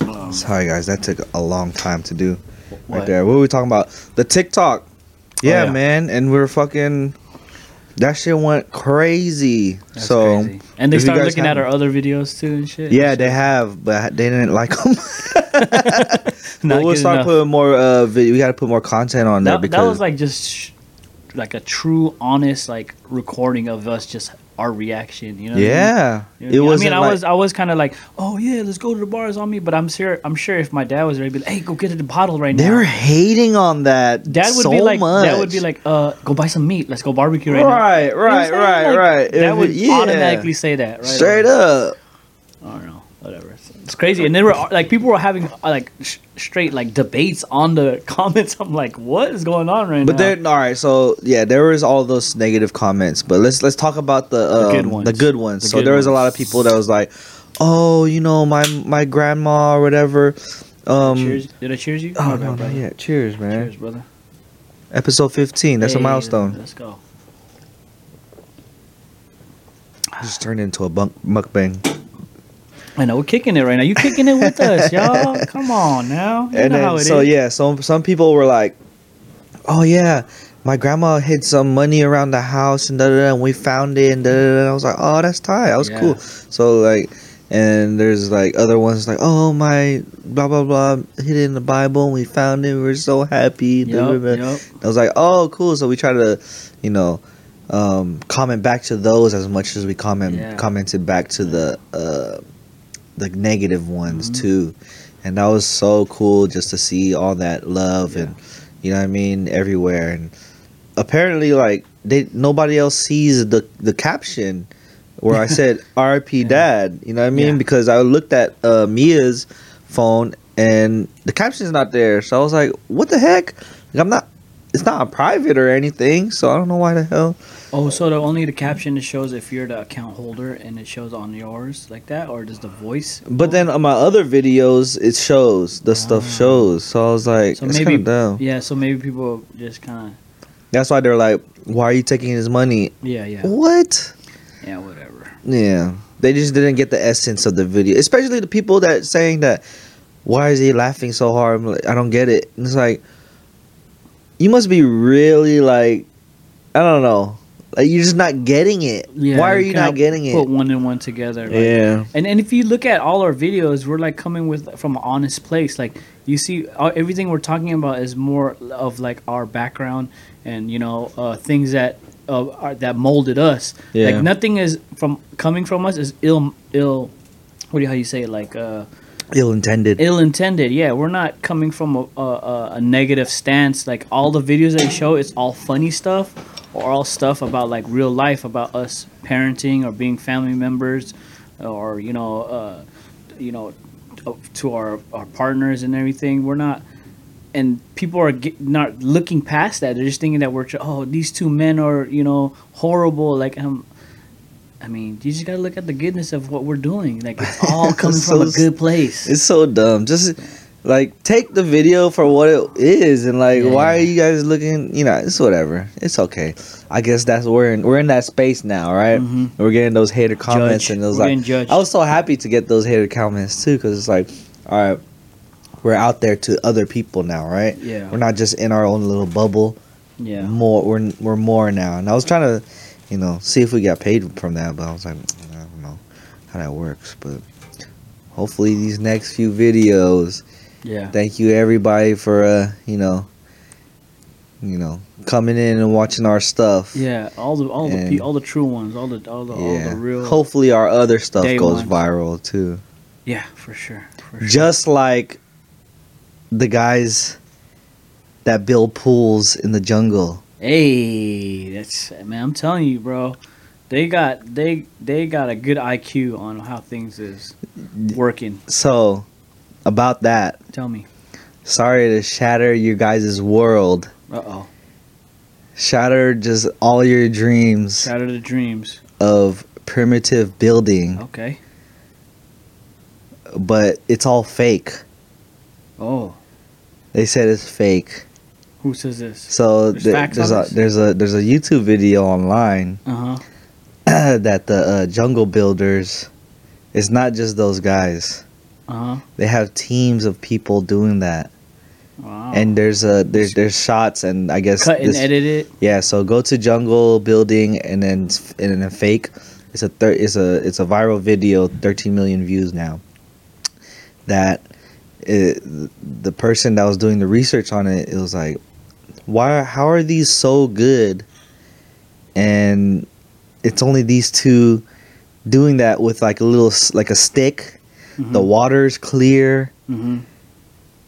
Um, Sorry guys, that took a long time to do. Right what? there. What were we talking about? The TikTok. Yeah, yeah. man. And we are fucking. That shit went crazy. That's so crazy. and they started looking at our other videos too and shit. yeah, they have, but they didn't like them. We'll start enough. putting more. Uh, vid- we got to put more content on there that, because that was like just sh- like a true, honest like recording of us just our reaction. You know? what I mean? yeah, You know I it mean? was. I mean, I was, I was kind of like, oh yeah, let's go to the bars on me. But I'm sure, I'm sure if my dad was there, he'd be like, hey, go get a bottle right now. They're hating on that. Dad would so be like, much. Dad would be like, uh, go buy some meat. Let's go barbecue right, now. right, You know right, right, Like, right. That would it- yeah. automatically say that, right? straight away. up. I don't know, whatever. It's crazy, and they were like, people were having like sh- straight like debates on the comments. I'm like, what is going on right now? But now? then, all right, so yeah, there was all those negative comments. But let's let's talk about the um, good the ones. good ones. The so good there was a lot of people that was like, oh, you know, my my grandma or whatever. Um, cheers! Did I cheers you? Oh My bad, no, not yet. Cheers, man. Cheers, brother. Episode fifteen. That's a milestone. Let's go. Just turned into a bunk mukbang. I know we're kicking it right now. You kicking it with us, y'all? Come on now. You and know how then so is. yeah, some some people were like, "Oh yeah, my grandma hid some money around the house and da da da, and we found it and da da da. I was like, oh, that's tight. That was Yeah. cool. So like, and there's like other ones like, oh my, blah blah blah, hid it in the Bible and we found it. We are so happy. da, da, Yup, da. yup. I was like, oh, cool. So we try to, you know, um, comment back to those as much as we comment Yeah. commented back to the uh, the negative ones Mhm. too, and that was so cool just to see all that love Yeah. and you know what I mean everywhere. And apparently, like they nobody else sees the the caption where I said "R.I.P. Yeah. Dad." You know what I mean? Yeah. Because I looked at uh, Mia's phone and the caption's not there, so I was like, "What the heck?" Like, I'm not. It's not private or anything, so I don't know why the hell. Oh, so the only the caption it shows if you're the account holder and it shows on yours like that, or does the voice? But then on my other videos, it shows the stuff Ah. shows. So I was like, So it's maybe-. Yeah, so maybe people just kind of. That's why they're like, why are you taking his money? yeah, yeah, What? yeah, whatever. Yeah, they just didn't get the essence of the video. Especially the people that saying that, why is he laughing so hard? I'm like, I don't get it. And it's like, you must be really like, I don't know, like you're just not getting it. Yeah, why are you cannot not getting it? Put one and one together. Like, Yeah, And and if you look at all our videos, we're like coming with from an honest place. Like you see, uh, everything we're talking about is more of like our background and you know uh, things that uh, are, that molded us. Yeah. Like nothing is from coming from us is ill ill. What do you how you say it? Like uh, ill intended. ill intended. Yeah, we're not coming from a, a, a- negative stance. Like all the videos they show, it's all funny stuff all stuff about like real life, about us parenting or being family members, or you know, uh, you know, uh, to our our partners and everything. We're not. And people are get, not looking past that. They're just thinking that we're, oh, these two men are, you know, horrible. Like, um, I mean, you just gotta look at the goodness of what we're doing. Like, it's all coming from a good place. It's so dumb. Just like take the video for what it is, and like, why are you guys looking? You know, it's whatever. It's okay. I guess that's we're in. We're in that space now, right? Mhm. We're getting those hater comments, Judge. and those We're like. I was so happy to get those hater comments too, because it's like, all right, we're out there to other people now, right? Yeah. We're not just in our own little bubble. Yeah. More, we're we're more now, and I was trying to, you know, see if we got paid from that, but I was like, I don't know how that works, but hopefully these next few videos Yeah. thank you everybody for uh you know you know coming in and watching our stuff Yeah. All the all the And- pe- all the true ones, all the all the all the real. hopefully our other stuff goes ones. viral too Yeah, for sure. For sure. just like the guys that build pools in the jungle Hey, that's man. I'm telling you, bro. They got they they got a good IQ on how things is working. so about that Tell me. sorry to shatter your guys' world Uh oh. shatter just all your dreams Shatter the dreams. of primitive building Okay. but it's all fake Oh, they said it's fake who says this? So There's th- there's a there's a there's a YouTube video online Uh huh. that the uh, jungle builders, it's not just those guys. Uh huh. They have teams of people doing that, Wow. and there's a there's there's shots and I guess cut and edit it. Yeah, so go to jungle building and then and then fake. It's a thir- it's a it's a viral video, 13 million views now. That it, the person that was doing the research on it, it was like, why? How are these so good? And it's only these two doing that with like a little like a stick. The water's clear, Mm-hmm.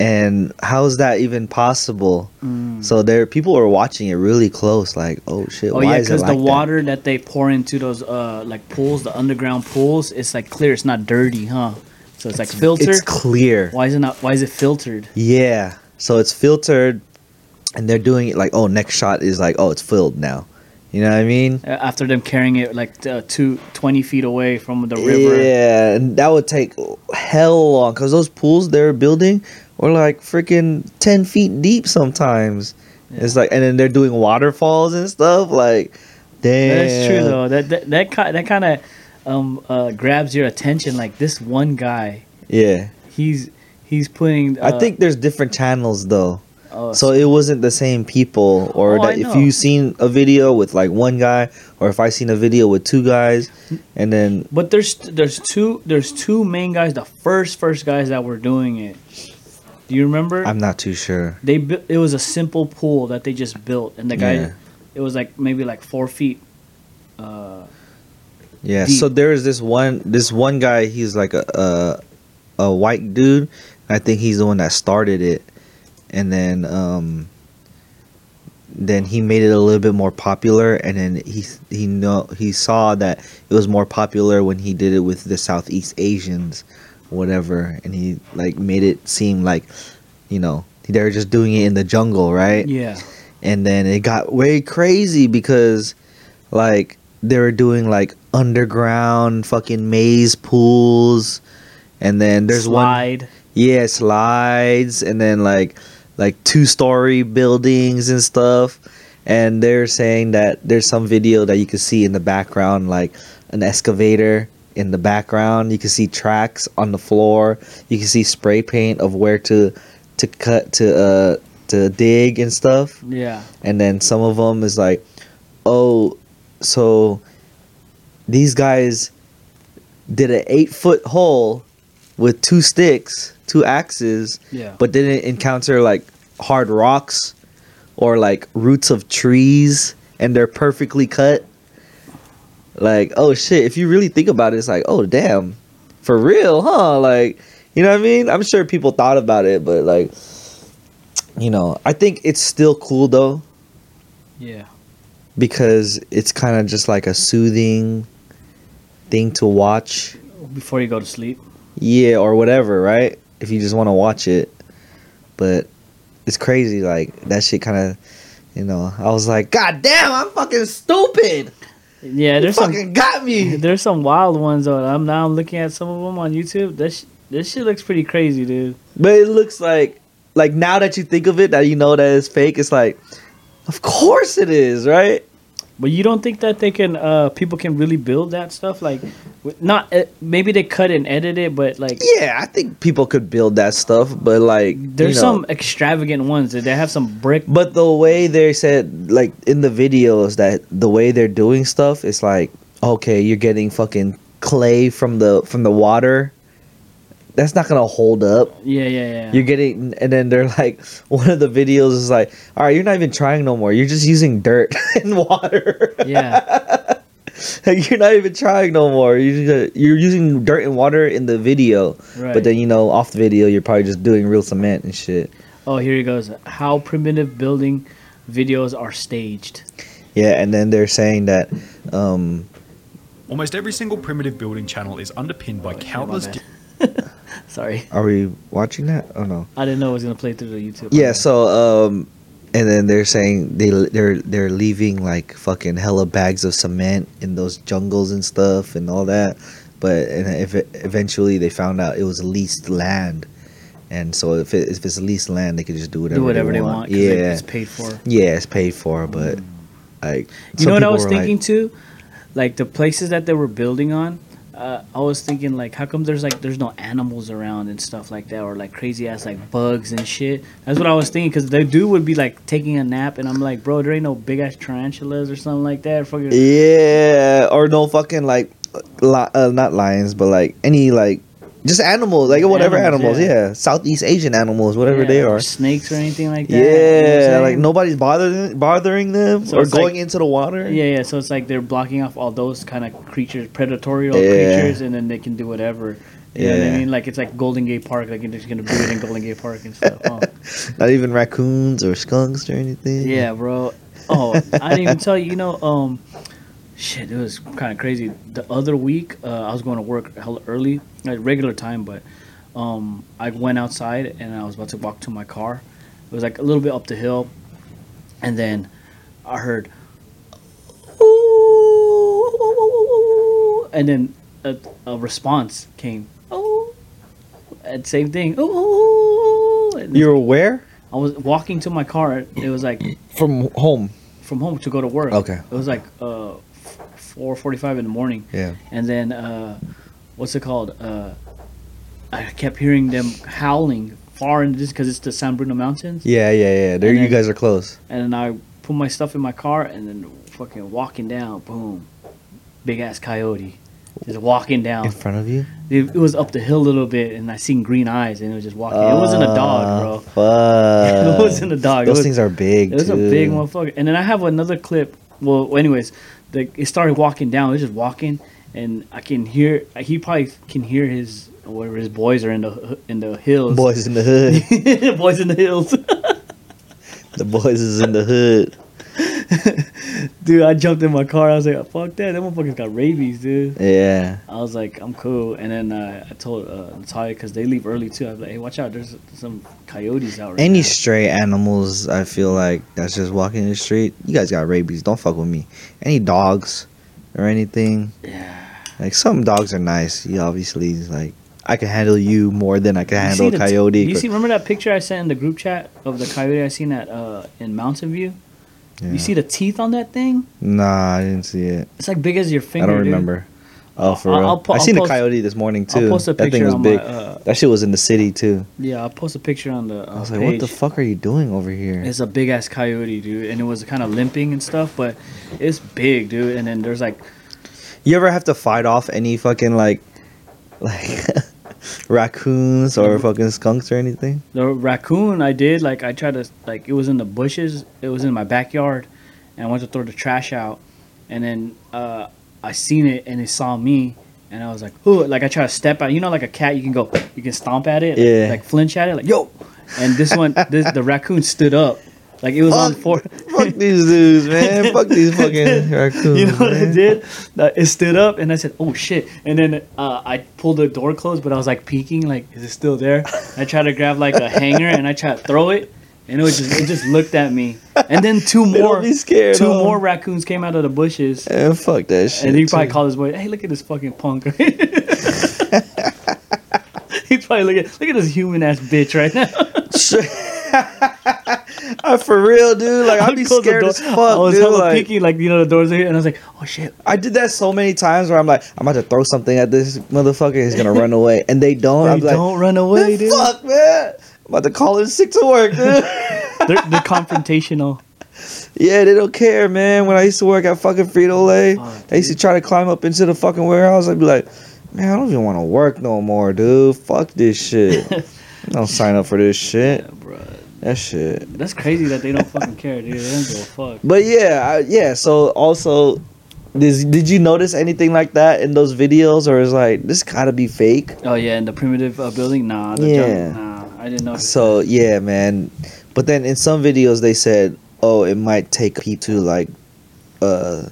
and how is that even possible? Mm. So there, people are watching it really close. Like, oh shit, Oh why yeah, is it because like the water that they pour into those uh like pools, the underground pools, it's like clear. It's not dirty, huh? So it's like filtered. It's clear. why is it not? Why is it filtered? Yeah. So it's filtered, and they're doing it like, oh, next shot is like, oh, it's filled now. You know what I mean? Uh, After them carrying it like uh, two, 20 feet away from the river. Yeah, and that would take hell long because those pools they're building were like freaking ten feet deep sometimes. It's like, and then they're doing waterfalls and stuff. Like, damn. That's true though. That that that, that kind of um uh, grabs your attention. Like this one guy, Yeah, he's he's putting. Uh, I think there's different channels though. Oh, So it wasn't the same people, or Oh, that if you seen a video with like one guy, or if I seen a video with two guys, and then But there's there's two there's two main guys, the first first guys that were doing it. Do you remember? I'm not too sure. they bu- it was a simple pool that they just built, and the guy Yeah. it was like maybe like four feet. Uh, Yeah. deep. So there is this one this one guy. He's like a a, a white dude. I think he's the one that started it, and then um. Then he made it a little bit more popular, and then he he know he saw that it was more popular when he did it with the Southeast Asians, whatever, and he like made it seem like, you know, they were just doing it in the jungle, right? yeah, and then it got way crazy because like they were doing like underground fucking maze pools and then there's one yeah slides and then like like two story buildings and stuff. And they're saying that there's some video that you can see in the background like an excavator in the background. You can see tracks on the floor. You can see spray paint of where to to cut to uh to dig and stuff. Yeah, and then some of them is like oh so these guys did an eight foot hole with two sticks two axes yeah. but didn't encounter like hard rocks or like roots of trees and they're perfectly cut like oh shit if you really think about it it's like oh damn for real huh? Like you know what i mean? I'm sure people thought about it but like you know i think it's still cool though. Yeah. because it's kind of just like a soothing thing to watch. Before you go to sleep. yeah or whatever right? If you just want to watch it. But it's crazy like that shit kind of you know i was like god damn i'm fucking stupid Yeah, you there's some fucking got me there's some wild ones though. I'm now looking at some of them on YouTube. This this shit looks pretty crazy, dude. but it looks like like now that you think of it that you know that it's fake it's like of course it is right But you don't think that they can uh people can really build that stuff like not uh, maybe they cut and edit it, but like yeah i think people could build that stuff but like there's you know, some extravagant ones that they have some brick. But the way they said, like in the videos, that the way they're doing stuff is like, okay, you're getting fucking clay from the from the water. That's not gonna hold up. Yeah, yeah, yeah. You're getting, and then they're like, one of the videos is like, all right, you're not even trying no more. You're just using dirt and water. yeah, like you're not even trying no more. You're just, you're using dirt and water in the video, right. but then you know off the video, you're probably just doing real cement and shit. oh, here he goes. How primitive building videos are staged. Yeah, and then they're saying that. um Almost every single primitive building channel is underpinned by Oh, countless. my di- bad. Sorry, Are we watching that? Oh no. I didn't know it was gonna play through the YouTube. Yeah. So um, and then they're saying they they're they're leaving like fucking hella bags of cement in those jungles and stuff and all that, but and if it, eventually they found out it was leased land, and so if it, if it's leased land, they could just do whatever do whatever they want. Yeah. it's paid for. yeah, it's paid for, but like You know what I was were like- thinking too? Like the places that they were building on, uh, I was thinking like, how come there's like there's no animals around and stuff like that, or like crazy ass like bugs and shit. That's what I was thinking because the dude would be like taking a nap, and I'm like, bro, there ain't no big ass tarantulas or something like that. Fucking Yeah, or no fucking like, li- uh, not lions, but like any like just animals, like whatever Animals, animals. yeah. yeah. Southeast Asian animals, whatever Yeah, they are. snakes or anything like that. you know Yeah, like nobody's bothering bothering them So or it's like- going into the water. Yeah, yeah. So it's like they're blocking off all those kind of creatures, predatory Yeah. creatures, and then they can do whatever. You know what I mean? Like it's like Golden Gate Park. Like they're just gonna do it in Golden Gate Park and stuff. Oh. Not even raccoons or skunks or anything. Yeah, bro. Oh, I didn't even tell you. You know, um, shit, it was kind of crazy. The other week, uh, I was going to work hella early, like regular time, but um, I went outside and I was about to walk to my car. It was like a little bit up the hill, and then I heard, "Ooh," and then a, a response came. Oh, and same thing. Oh, You're aware? I was walking to my car. It was like From home. From home to go to work. Okay. It was like uh, four forty-five in the morning, Yeah. and then uh, what's it called? Uh, I kept hearing them howling far in just because it's the San Bruno Mountains. Yeah, yeah, yeah. There, And you then- guys are close. And then I put my stuff in my car, and then fucking walking down, boom, big ass coyote, just walking down. In front of you. It, it was up the hill a little bit, and I seen green eyes, and it was just walking. it wasn't a ah, dog, bro. Fuck. it wasn't a dog. Those was, things are big. It was a big motherfucker. And then I have another clip. Well, anyways, the, it started walking down. It was just walking, and I can hear. He probably can hear his whatever his boys are in the in the hills. Boys in the hood. boys in the hills. the boys is in the hood. Dude, I jumped in my car. I was like, "Fuck that! That motherfucker's got rabies, dude." Yeah. I was like, "I'm cool." And then uh, I told uh, Natalia because they leave early too. I was like, "Hey, watch out! There's some coyotes out right Any now." stray animals, I feel like that's just walking in the street. You guys got rabies. Don't fuck with me. Any dogs or anything. Yeah. Like some dogs are nice. You obviously like I can handle you more than I can You handle a the t- coyote. you see? Remember that picture I sent in the group chat of the coyote I seen at uh, in Mountain View? Yeah. You see the teeth on that thing? Nah, I didn't see it. It's like big as your finger. I don't dude. remember. Oh, for I'll- real. I'll po- I I'll seen post- a coyote this morning too. I'll post a that thing was on big. my. Uh, that shit was in the city too. yeah, I'll post a picture on the. Uh, I was like, page. what the fuck are you doing over here? It's a big ass coyote, dude, and it was kind of limping and stuff, but it's big, dude. And then there's like, You ever have to fight off any fucking like, like raccoons or fucking skunks or anything? The raccoon I did, like I tried to like it was in the bushes. It was in my backyard, and I went to throw the trash out, and then uh, I seen it and it saw me, and I was like, "Ooh!" Like I try to step out. You know, like a cat, you can go, you can stomp at it, Yeah. like flinch at it, like yo. And this one, this the raccoon stood up, like it was on four. Fuck these dudes, man. Fuck these fucking raccoons. You know what I did? It stood up, and I said, "Oh shit!" And then uh, I pulled the door closed, but I was like peeking, like, "Is it still there?" I tried to grab like a hanger, and I tried to throw it, and it was just it just looked at me. And then two more, scared. two huh? more raccoons came out of the bushes, And fuck that shit. and he probably too. called his boy, "Hey, look at this fucking punk." He's probably look at look at this human ass bitch right now. Uh, for real, dude. Like I'd be scared as fuck, I was dude. hella Like, like you know the doors are here, and I was like, "Oh shit!" I did that so many times where I'm like, I'm about to throw something at this motherfucker. He's gonna run away, and they don't. They I'm like, don't run away, "Man, dude. Fuck, man. I'm about to call in sick to work, dude. They're, they're confrontational. yeah, they don't care, man. When I used to work at fucking Frito Lay, Oh, I used to try to climb up into the fucking warehouse. I'd be like, man, I don't even want to work no more, dude. Fuck this shit. I don't sign up for this shit. Yeah, bro. That shit. That's crazy that they don't fucking care, dude. They don't give a fuck. But yeah, I, yeah. So also, did did you notice anything like that in those videos, or is like this gotta be fake? Oh yeah, in the primitive uh, building, nah, the Yeah. nah, I didn't know. So yeah, man. But then in some videos they said, oh, it might take people to like, uh,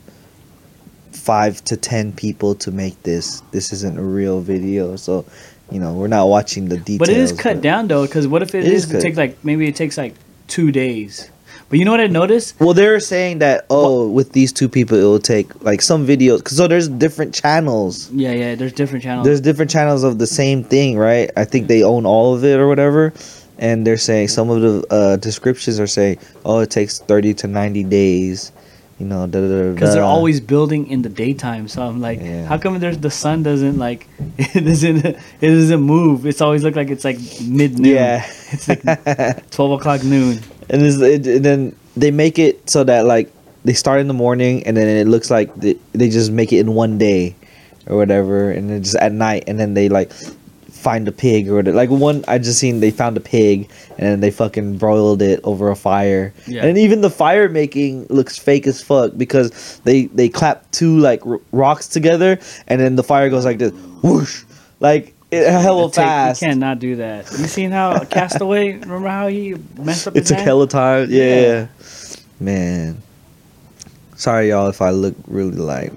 five to ten people to make this. This isn't a real video, so you know we're not watching the details. but it is cut down though, because what if it, It is? is takes like maybe it takes like two days. But you know what I noticed? Well, they're saying that oh, with these two people, it will take like some videos. Cause so there's different channels. Yeah, yeah. There's different channels. There's different channels of the same thing, right? I think they own all of it or whatever. And they're saying some of the uh, descriptions are saying, oh, it takes 30 to 90 days. You know, because they're always building in the daytime. So I'm like, Yeah. how come there's the sun doesn't like it doesn't it doesn't move? It's always look like it's like mid noon. Yeah. it's like twelve o'clock noon. and, it, and then they make it so that like they start in the morning and then it looks like they, they just make it in one day or whatever and then just at night and then they like find a pig or whatever. like one i just seen they found a pig and they fucking broiled it over a fire Yeah. and even the fire making looks fake as fuck because they they clap two like r- rocks together and then the fire goes like this whoosh like it hella take- fast You cannot do that. You seen how Castaway? Remember how he messed up it took hand? hella time. Yeah. Yeah. Man. Sorry y'all if I look really like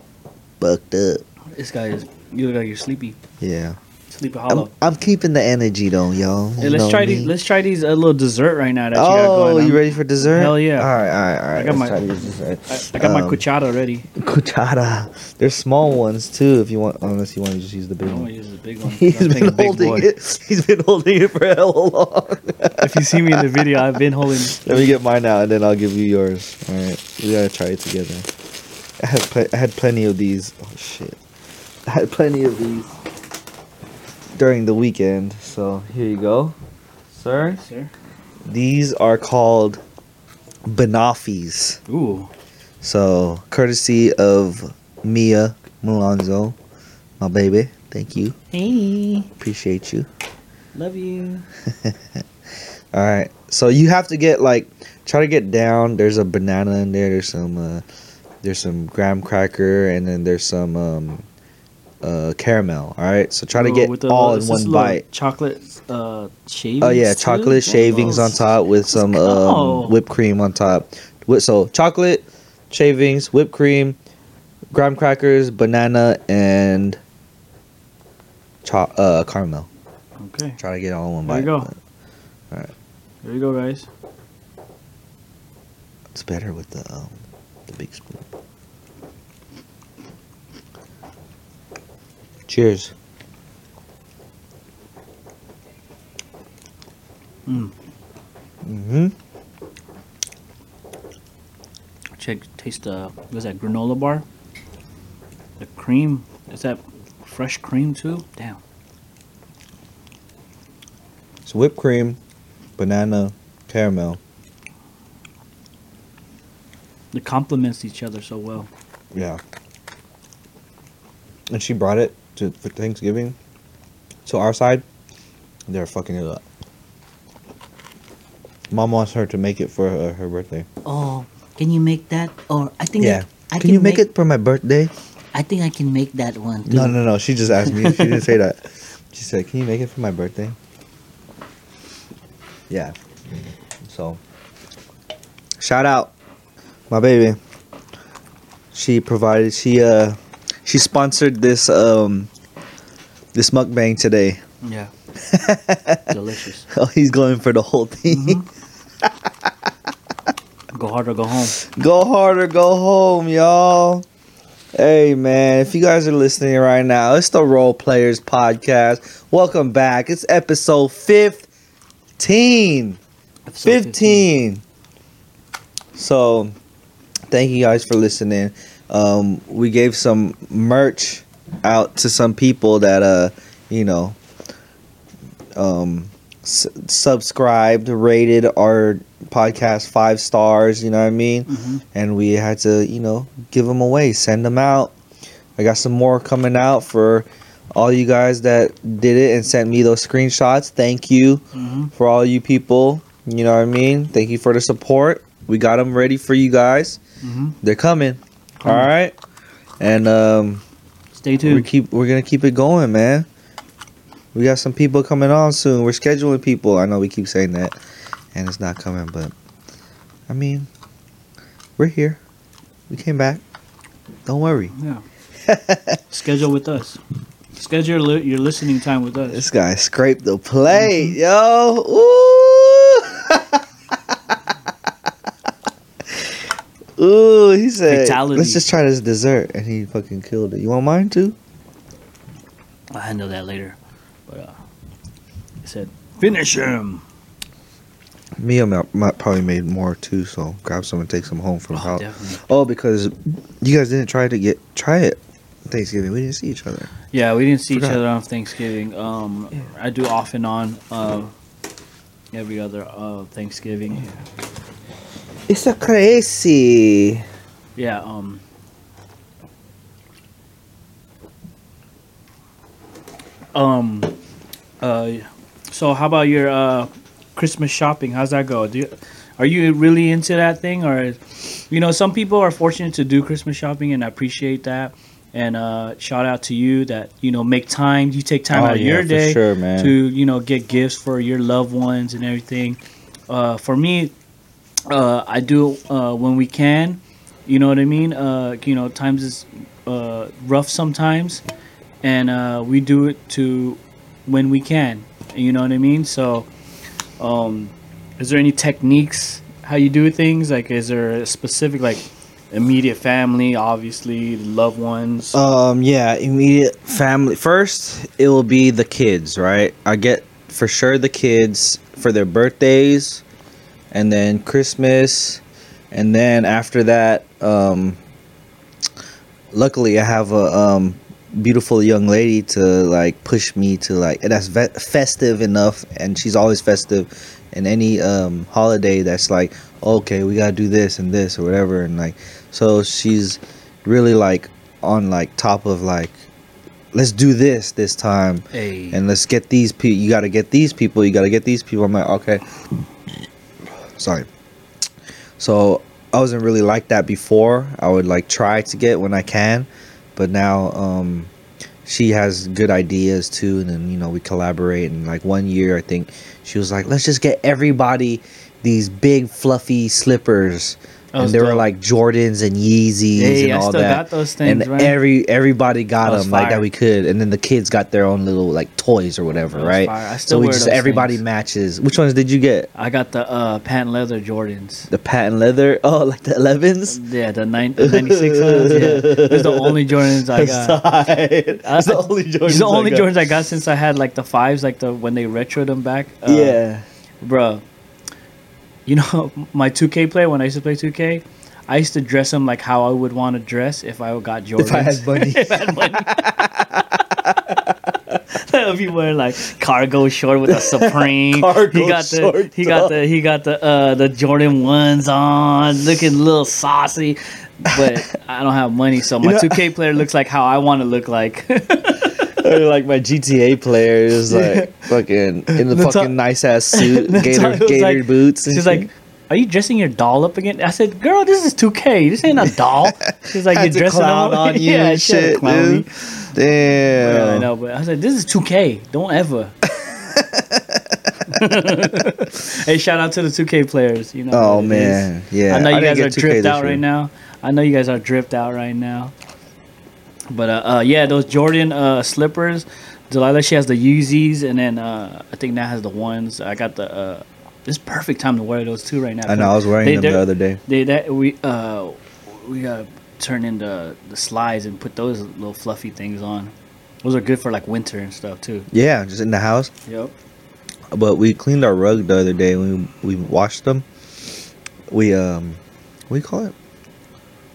bucked up. This guy is. You look like you're sleepy. Yeah. Sleepy I'm. I'm keeping the energy though, y'all. Hey, let's try these. Let's try these. A little dessert right now that you got Oh, going. you ready for dessert? Hell yeah. All right, all right, all right. I got Let's my- try these dessert. I, I got my Um, cuchara ready. Cuchara. There's small ones too if you want unless you want to just use the big gonna one. use this big one. He's I'm being a been holding it. He's been holding it for hella long. If you see me in the video, I've been holding. Let me get mine out and then I'll give you yours. All right, we gotta try it together. I had pl- I had plenty of these. Oh shit, I had plenty of these during the weekend. So here you go. sir. Sir. These are called banoffees. Ooh. So, courtesy of Mia Mulanzo, my baby. Thank you. Hey. Appreciate you. Love you. All right. So you have to get like try to get down. There's a banana in there. There's some uh, there's some graham cracker and then there's some um, uh, caramel. All right. So try to get the all in one bite. Chocolate uh shavings. Oh yeah, too? chocolate shavings on top with some um, whipped cream on top. So chocolate shavings, whipped cream, graham crackers, banana, and cho- uh, caramel. Okay. Try to get all in one There bite. There you go. but There you go, guys. It's better with the um, the big spoon. Cheers. Mm. Mm-hmm. Check. Taste the. What's that? Granola bar. The cream. Is that fresh cream too? Damn. It's whipped cream, banana, caramel. It complements each other so well. Yeah. And she brought it to for Thanksgiving. To our side, they're fucking it up. Mom wants her to make it for her, her birthday. Oh, can you make that? Or I think Yeah. I, I Can you make it for my birthday? I think I can make that one too. No, no, no. She just asked me. She didn't say that. She said, "Can you make it for my birthday?" Yeah. So, shout out, my baby. She provided. She uh, she sponsored this um, this mukbang today. Yeah. Delicious. Oh, he's going for the whole thing. Go hard or go home. Go hard or go home, y'all. Hey man, if you guys are listening right now, it's the Role Players Podcast. Welcome back. It's episode 15. Episode 15. So, thank you guys for listening. Um, we gave some merch out to some people that uh, you know, um, s- subscribed, rated our podcast five stars. You know what I mean? Mhm. And we had to, you know, give them away, send them out. I got some more coming out for all you guys that did it and sent me those screenshots. Thank you Mhm. for all you people. You know what I mean? Thank you for the support. We got them ready for you guys. Mhm. They're coming. All right. And um, Stay we tuned. keep we're gonna keep it going, man. We got some people coming on soon. We're scheduling people. I know we keep saying that, and it's not coming, but I mean, we're here. We came back. Don't worry. Yeah. Schedule with us. Schedule your listening time with us. This guy scraped the plate, yo. Ooh. Ooh, he said, Fatality. let's just try this dessert. And he fucking killed it. You want mine too? I'll handle that later. But uh, I said, finish him. Might, might probably made more too, so grab some and take some home from Oh, house. definitely. Oh, because you guys didn't try to get try it Thanksgiving. We didn't see each other. Yeah, we didn't see Forgot. each other on Thanksgiving. Um, I do off and on uh, every other uh, Thanksgiving. It's a crazy. Yeah. Um. Um. Uh. So how about your uh, Christmas shopping? How's that go? Do you, are you really into that thing, or you know, some people are fortunate to do Christmas shopping, and I appreciate that. And uh, shout out to you that you know make time. You take time Oh, out of yeah, your for day sure, man. to you know get gifts for your loved ones and everything. Uh, for me, uh, I do uh, when we can. You know what I mean? Uh, you know, times is uh, rough sometimes, and uh, we do it to when we can. You know what I mean? So, um, is there any techniques how you do things? Like, is there a specific like immediate family, obviously loved ones? Um, yeah, immediate family. First, it will be the kids, right? I get for sure the kids for their birthdays, and then Christmas, and then after that, um, luckily I have a um beautiful young lady to like push me to like that's ve- festive enough and she's always festive in any um holiday that's like okay we gotta do this and this or whatever and like so she's really like on like top of like let's do this this time Hey. and let's get these people you gotta get these people you gotta get these people i'm like okay sorry. So i wasn't really like that before. I would like try to get when i can but now um she has good ideas too and then you know we collaborate and like one year i think she was like let's just get everybody these big fluffy slippers and was they were like jordans and yeezys Hey, and I all that got those things, and right? every everybody got them like that we could and then the kids got their own little like toys or whatever right fire. I still so we just everybody things. matches which ones did you get I got the uh, patent leather Jordans. the patent leather oh like the 11s Yeah, the nine, 96 ones. Yeah, those the only Jordans I got. It's the only Jordans. It's the I only got. Jordans I got since I had like the fives, like the when they retroed them back. Uh, yeah. bro. You know my 2K play when I used to play 2K. I used to dress them like how I would want to dress if I got Jordans. If I had money. if I had money. I'd be wearing like cargo short with a Supreme. Cargo he got the short, he got the he got the uh the Jordan ones on, looking a little saucy. But I don't have money, so my know- 2K player looks like how I want to look like. Like my GTA player is like fucking in the Nata- fucking nice ass suit, gator gator like- boots. She's like, "Are you dressing your doll up again?" I said, "Girl, this is 2K. This ain't a doll." She's like, "You're dressing clown on you yeah, and she had to shit, clown me. dude. Damn. Yeah, I know, but I said, "This is 2K. Don't ever." hey, shout out to the 2K players. You know. Oh man, is. yeah. I know you didn't guys are get 2K dripped out year. right now. I know you guys are dripped out right now. But uh, uh yeah, those Jordan uh slippers. Delilah, she has the Yeezys, and then uh I think Nat has the ones. I got the. uh It's perfect time to wear those too right now. I know. I was wearing They- them the other day. They that we uh we gotta turn in the the slides and put those little fluffy things on. Those are good for like winter and stuff too. Yeah, just in the house. Yep. But we cleaned our rug the other day. We we washed them. We um, what do you call it?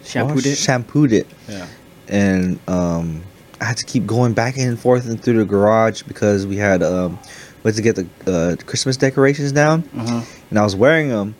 Shampooed it. Shampooed it. yeah. And um, I had to keep going back and forth and through the garage because we had um, we had to get the uh, Christmas decorations down, Uh-huh. and I was wearing them,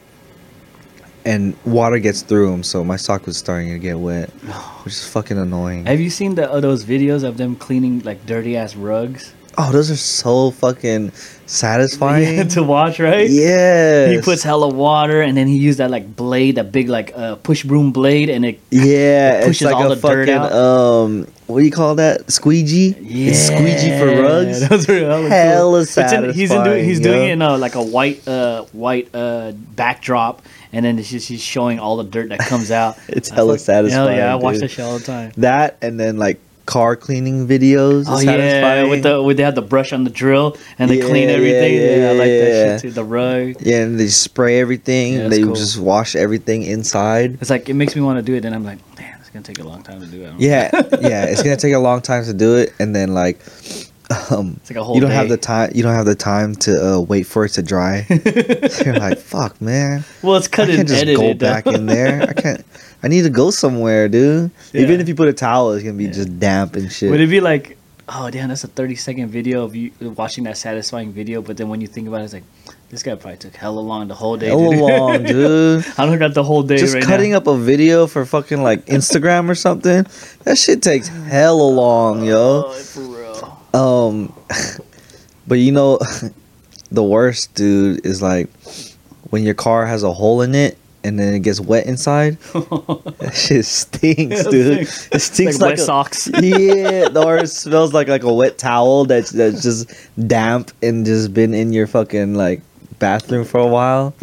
and water gets through them, so my sock was starting to get wet, which is fucking annoying. Have you seen the uh, those videos of them cleaning like dirty ass rugs? Oh, those are so fucking satisfying. to watch, right? yeah, He puts hella water and then he used that like blade, that big like uh, push broom blade, and it Yeah, It it's pushes like all the dirt out. um, what do you call that? Squeegee. It's squeegee for rugs. Those are hella, Hella It's in, he's in doing he's doing it in a, like a white uh white uh backdrop, and then it's just he's showing all the dirt that comes out. It's I hella like, Hell satisfying, yeah, I watch dude. that shit all the time. That and then like car cleaning videos. Oh yeah, with the with they have the brush on the drill and they clean Yeah, everything. yeah, Yeah, I like that yeah. shit too. The rug. yeah, and they spray everything. Yeah, and they cool. just wash everything inside. It's like it makes me want to do it. Then I'm like, man, it's gonna take a long time to do it. I don't know. Yeah, yeah. It's gonna take a long time to do it, and then like, um, It's like a whole you don't have the time. You don't have the time to uh, wait for it to dry. You're like, fuck, man. Well, it's I cut and can't just edited. go back in there. I can't. I need to go somewhere, dude. Even if you put a towel, it's gonna be Yeah. just damp and shit. Would it be like, oh damn, that's a thirty second video of you watching that satisfying video, but then when you think about it, it's like, this guy probably took hella long the whole day. Hella long, dude. I don't got the whole day just right cutting now. up a video for fucking like Instagram or something. That shit takes hella long, yo. Oh. Um, but you know, the worst, dude, is like when your car has a hole in it and then it gets wet inside. That shit stinks, dude. It stinks like like, wet a, socks. yeah, or it smells like like a wet towel that's that's just damp and just been in your fucking like bathroom for a while.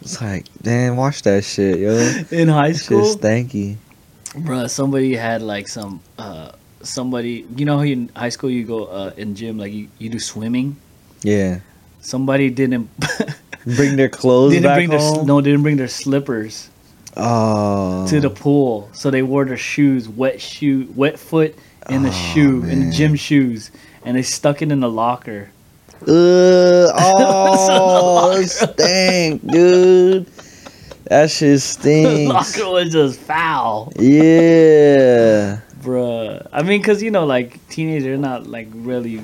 It's like, damn, wash that shit, yo. In high school, shit's stanky. Bruh, somebody had like some uh somebody you know in high school you go uh in gym like you, you do swimming Yeah. somebody didn't Bring their clothes didn't bring their no didn't bring their slippers Oh. to the pool so they wore their shoes wet shoe wet foot in the Oh, shoe in the gym shoes and they stuck it in the locker Ugh, oh, it stink, dude. That shit the stinks. locker was just foul Yeah. Bruh. I mean, because, you know, like, teenagers are not, like, really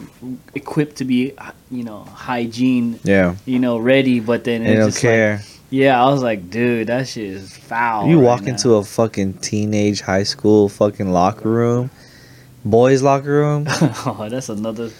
equipped to be, you know, hygiene, Yeah. you know, ready. But then They it's don't just like- care. yeah, I was like, dude, that shit is foul. you right walk now. into a fucking teenage high school fucking locker room, boys' locker room. oh, that's another,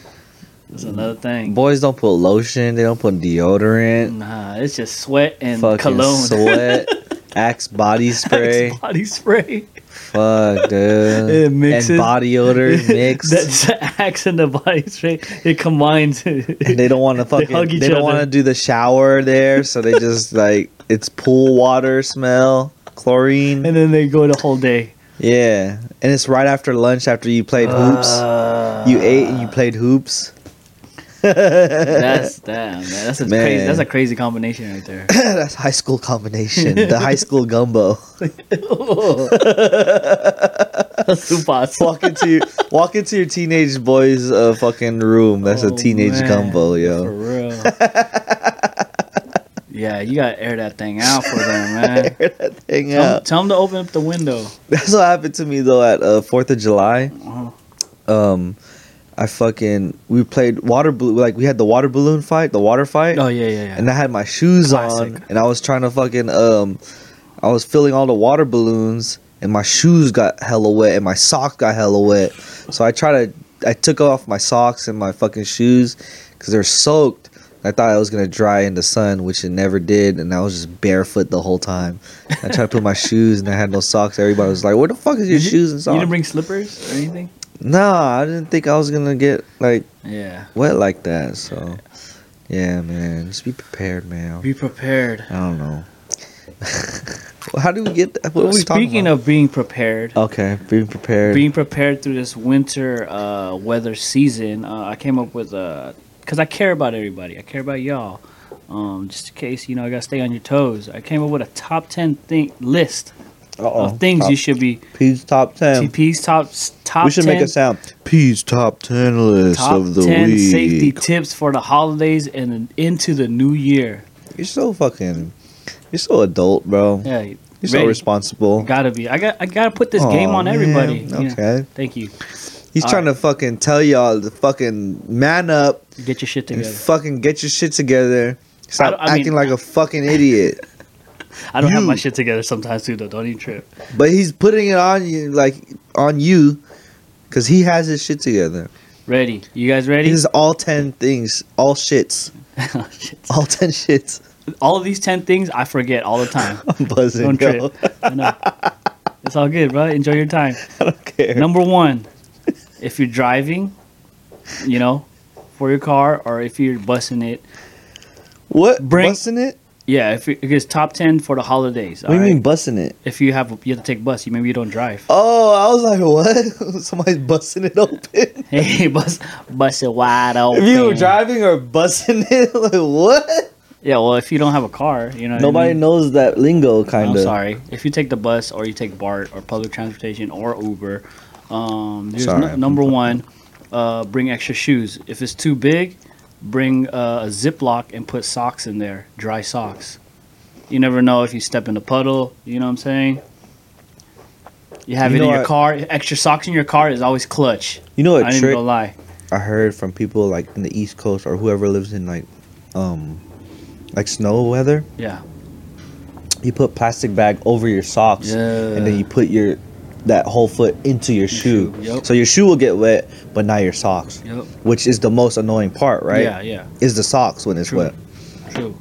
that's another thing. Boys don't put lotion. They don't put deodorant. Nah, it's just sweat and fucking cologne. sweat. Axe body spray. Axe body spray. Fuck, dude. It mixes. And body odor mixed. That's the the body spray. It combines. and they don't want to fucking. hug They, don't want to do the shower there, so they just like it's pool water smell, chlorine. and then they go the whole day. Yeah, and it's right after lunch after you played hoops. Uh, you ate and you played hoops. That's damn. Man. That's a Man. crazy. That's a crazy combination right there. That's high school combination. the high school gumbo. Walk into your walk into your teenage boy's uh, fucking room. That's a Oh, teenage man. gumbo, For yo. real. yeah, you gotta air that thing out for them, man. Hang Tell, out. tell them to open up the window. That's what happened to me though at uh, Fourth of July. Uh-huh. Um, I fucking we played water balloon like we had the water balloon fight, the water fight, Oh yeah, yeah, yeah. and I had my shoes Classic. on, and I was trying to fucking um, I was filling all the water balloons, and my shoes got hella wet, and my socks got hella wet. So I tried to, I took off my socks and my fucking shoes because they're soaked. I thought I was gonna dry in the sun, which it never did, and I was just barefoot the whole time. I tried to put my shoes, and I had no socks. Everybody was like, "Where the fuck is your Did shoes and socks?" You socks?" didn't bring slippers or anything? Nah, I didn't think I was gonna get like Yeah. wet like that. So, yeah, man, just be prepared, man. Be prepared. I don't know. How do we get? What are we talking Speaking of being prepared, okay, being prepared. being prepared through this winter uh, weather season, uh, I came up with a because I care about everybody. I care about y'all. Um, just in case you know, I gotta stay on your toes. I came up with a top ten thing list Uh-oh. of things top, you should be. P's top ten. TP's top top. we should 10, make a sound. P's top ten list top of the ten week. safety tips for the holidays and into the new year. You're so fucking. You're so adult, bro. Yeah, You're so responsible. gotta be. I got. I gotta put this Aw, game on everybody. man. Yeah. Okay. Thank you. He's All trying to fucking tell y'all to fucking man up Get your shit together. fucking get your shit together. Stop I mean- acting like a fucking idiot. I don't have my shit together sometimes too, though. Don't even trip. But he's putting it on you, like on you, because he has his shit together. Ready? You guys ready? This is all ten things, all shits, Oh, shit. all ten shits. all of these 10 things I forget all the time. I'm buzzing, Don't yo. trip. I know. It's all good, bro. Enjoy your time. I don't care. Number one, if you're driving, you know, for your car, or if you're busing it, what? Bring- busting it? Yeah, if it- it's top 10 for the holidays. What do you alright? mean busting it? If you have you have to take bus, you maybe you don't drive. Oh, I was like, what? Somebody's busting it open. Hey, bus bust it wide open. If you were driving or busting it, like what? Yeah, well, if you don't have a car, you know. what I Nobody mean? knows that lingo, kind of. I'm sorry. If you take the bus or you take BART or public transportation or Uber, um, there's Sorry, no- number one, uh, bring extra shoes. If it's too big, bring uh, a Ziploc and put socks in there, dry socks. You never know if you step in a puddle. You know what I'm saying? You have You it in your car. Extra socks in your car is always clutch. You know what I trick lie. I heard from people like in the East Coast or whoever lives in like, um, like snow weather. Yeah. You put plastic bag over your socks, and then you put your that whole foot into your shoe. shoe, yep. So your shoe will get wet, but not your socks, Yep. which is the most annoying part, right? Yeah, yeah. Is the socks when it's True. wet. True.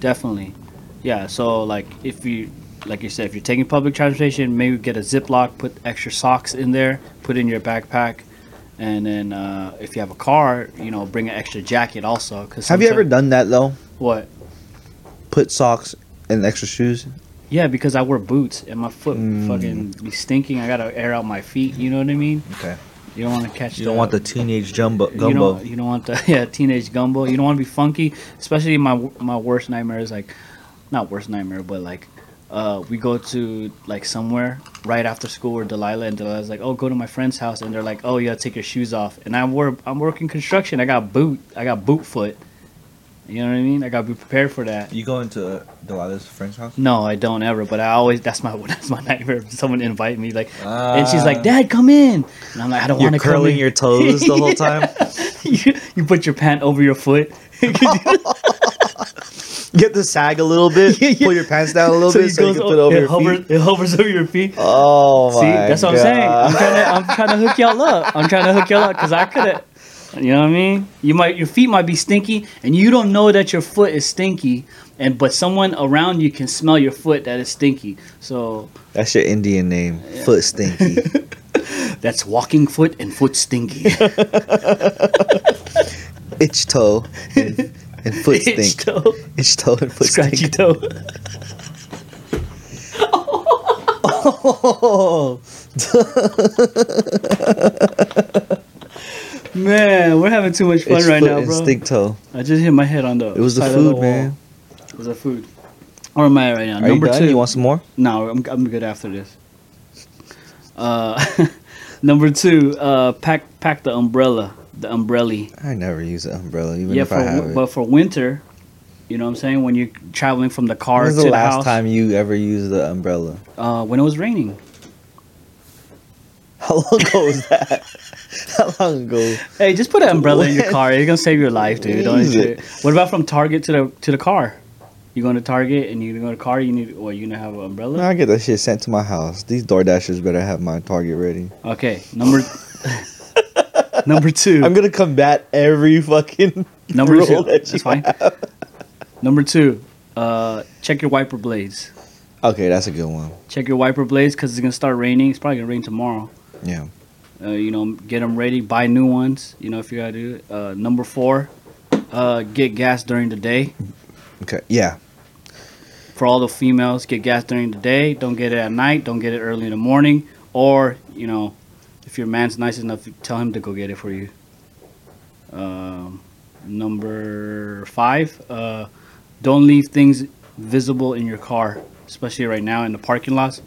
Definitely. Yeah, so like if you like you said, if you're taking public transportation, maybe get a Ziploc, put extra socks in there, put in your backpack, and then uh, if you have a car, you know, bring an extra jacket also. Cause Have you ever done that though? what? Put socks and extra shoes. Yeah, because I wear boots and my foot Mm. fucking be stinking. I gotta air out my feet. You know what I mean? Okay. You don't want to catch. You don't want the teenage jumbo You don't, you don't want the yeah teenage gumbo. You don't want to be funky, especially my my worst nightmare is like, not worst nightmare, but like, uh, we go to like somewhere right after school with Delilah, and Delilah's like, oh, go to my friend's house, and they're like, oh, you gotta take your shoes off, and I'm work I'm working construction. I got boot, I got boot foot. You know what I mean? I gotta be prepared for that. You going to Delilah's friend's house? No, I don't ever. But I always that's my that's my nightmare. Someone invite me like, and she's like, Ah. "Dad, come in," and I'm like, "I don't want to." You're curling in." your toes the whole time. you, you put your pant over your foot. Get the sag a little bit. Yeah, yeah. Pull your pants down a little bit it so you goes can put over your hovers, feet. It hovers over your feet. Oh my See, that's what I'm saying. I'm trying to I'm trying to hook y'all up. I'm trying to hook y'all up because I could have. You know what I mean? You might your feet might be stinky, and you don't know that your foot is stinky, and but someone around you can smell your foot that is stinky. So That's your Indian name. Foot stinky. that's walking foot and foot stinky. Itch toe and, and foot Itch toe, Itch toe and foot scratchy stink. toe. Oh. Man, we're having too much fun Itch right foot now, bro. stink toe. I just hit my head on the. It was the food, wall. man. It was the food. Where am I right now? Are Number you done? two. You want some more? No, I'm, I'm good after this. Uh, number two, uh, pack pack the umbrella, the umbrella. I never use an umbrella, even yeah, if for I have it. but for winter, you know what I'm saying. When you're traveling from the car When's to the the, last house, time you ever used the umbrella? uh, when it was raining. How long ago was that? How long ago? Hey, just put an umbrella in your car. It's gonna save your life, dude. Don't it. it. What about from Target to the to the car? You going to Target and you go to car. You need what? You gonna have an umbrella? No, I get that shit sent to my house. These Door Dashers better have my Target ready. Okay, number number two. I'm gonna combat every fucking Number two. that That's fine. Number two. Uh, check your wiper blades. Okay, that's a good one. Check your wiper blades because it's gonna start raining. It's probably gonna rain tomorrow. Yeah. Uh, you know, get them ready. Buy new ones. You know, if you gotta do it. Uh, number four. Uh, get gas during the day. Okay. Yeah. For all the females, get gas during the day. Don't get it at night. Don't get it early in the morning. Or you know, if your man's nice enough, tell him to go get it for you. Um, number five. Uh, don't leave things visible in your car, especially right now in the parking lots.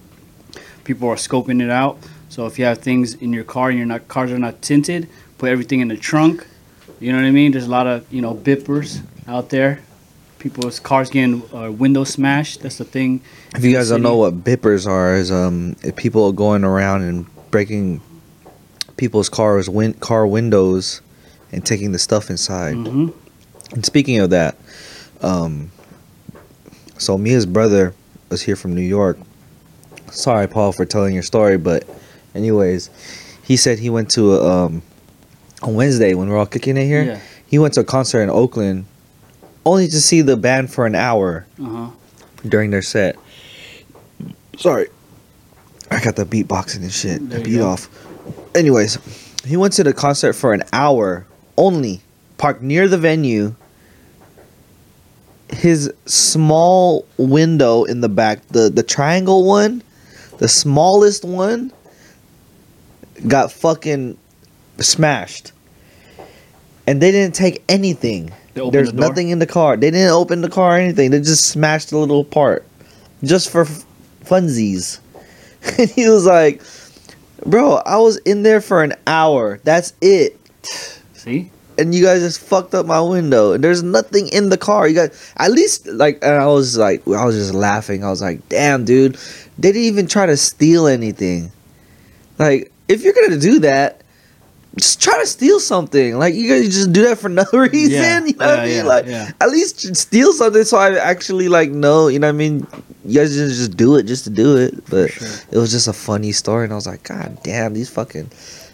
People are scoping it out. So if you have things in your car and your not cars are not tinted, put everything in the trunk. You know what I mean? There's a lot of you know bippers out there. People's cars getting uh, windows smashed. That's the thing. If you guys don't know what bippers are, is um if people are going around and breaking people's cars win- car windows and taking the stuff inside. hmm And speaking of that, um, so Mia's brother was here from New York. Sorry, Paul, for telling your story, but anyways, he said he went to a, um on Wednesday when we're all kicking it here. Yeah. He went to a concert in Oakland, only to see the band for an hour Uh huh. during their set. Sorry, I got the beatboxing and shit. There you beat go. off. Anyways, he went to the concert for an hour only, parked near the venue. His small window in the back, the the triangle one, the smallest one, got fucking smashed. And they didn't take anything. There's the nothing in the car. They didn't open the car or anything. They just smashed the little part, just for f- funsies. And he was like, "Bro, I was in there for an hour. That's it." See? And you guys just fucked up my window. And there's nothing in the car. You guys, at least like, and I was like, I was just laughing. I was like, "Damn, dude, they didn't even try to steal anything." Like, if you're gonna do that, just try to steal something. Like, you guys just do that for no reason. Yeah, You know what I mean? yeah, like, at least steal something so I actually like know. You know what I mean? You guys just just do it just to do it. But sure. it was just a funny story, and I was like, God damn, these fucking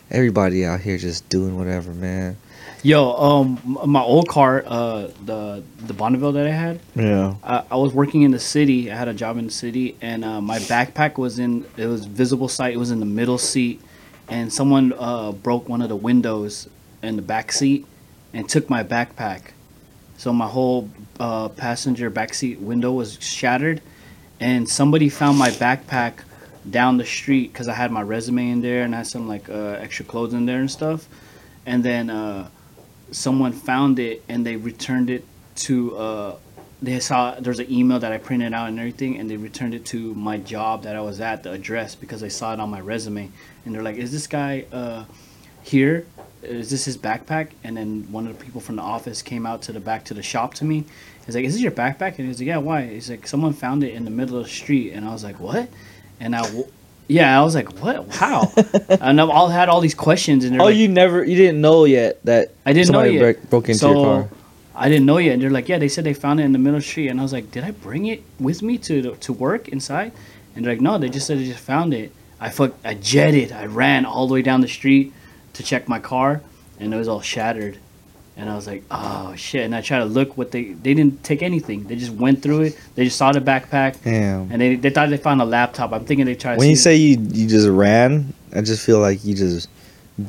everybody out here just doing whatever, man. Yo, um, my old car, uh, the the Bonneville that I had, Yeah. I, I was working in the city. I had a job in the city, and uh, my backpack was in. It was visible sight. It was in the middle seat, and someone uh, broke one of the windows in the back seat and took my backpack. So my whole uh, passenger back seat window was shattered, and somebody found my backpack down the street because I had my resume in there and I had some like uh, extra clothes in there and stuff, and then. Uh, someone found it and they returned it to uh they saw there's an email that I printed out and everything and they returned it to my job that I was at the address because they saw it on my resume and they're like is this guy uh here is this his backpack? And then one of the people from the office came out to the back to the shop to me. He's like, "Is this your backpack?" And he's like, "Yeah, why?" He's like, "Someone found it in the middle of the street." And I was like, "What?" And I, w- yeah, I was like, "What? How?" and I've all had all these questions, and they're Oh, like, you never, you didn't know yet that I didn't know somebody yet. broke into so, your car. I didn't know yet. And they're like, yeah, they said they found it in the middle of the street. And I was like, did I bring it with me to to work inside? And they're like, no, they just said they just found it. I fuck, I jetted. I ran all the way down the street to check my car, and it was all shattered. And I was like, oh shit. And I tried to look what they they didn't take anything. They just went through it. They just saw the backpack, Damn. and they they thought they found a laptop. I'm thinking they tried. to When you say you you just ran, I just feel like you just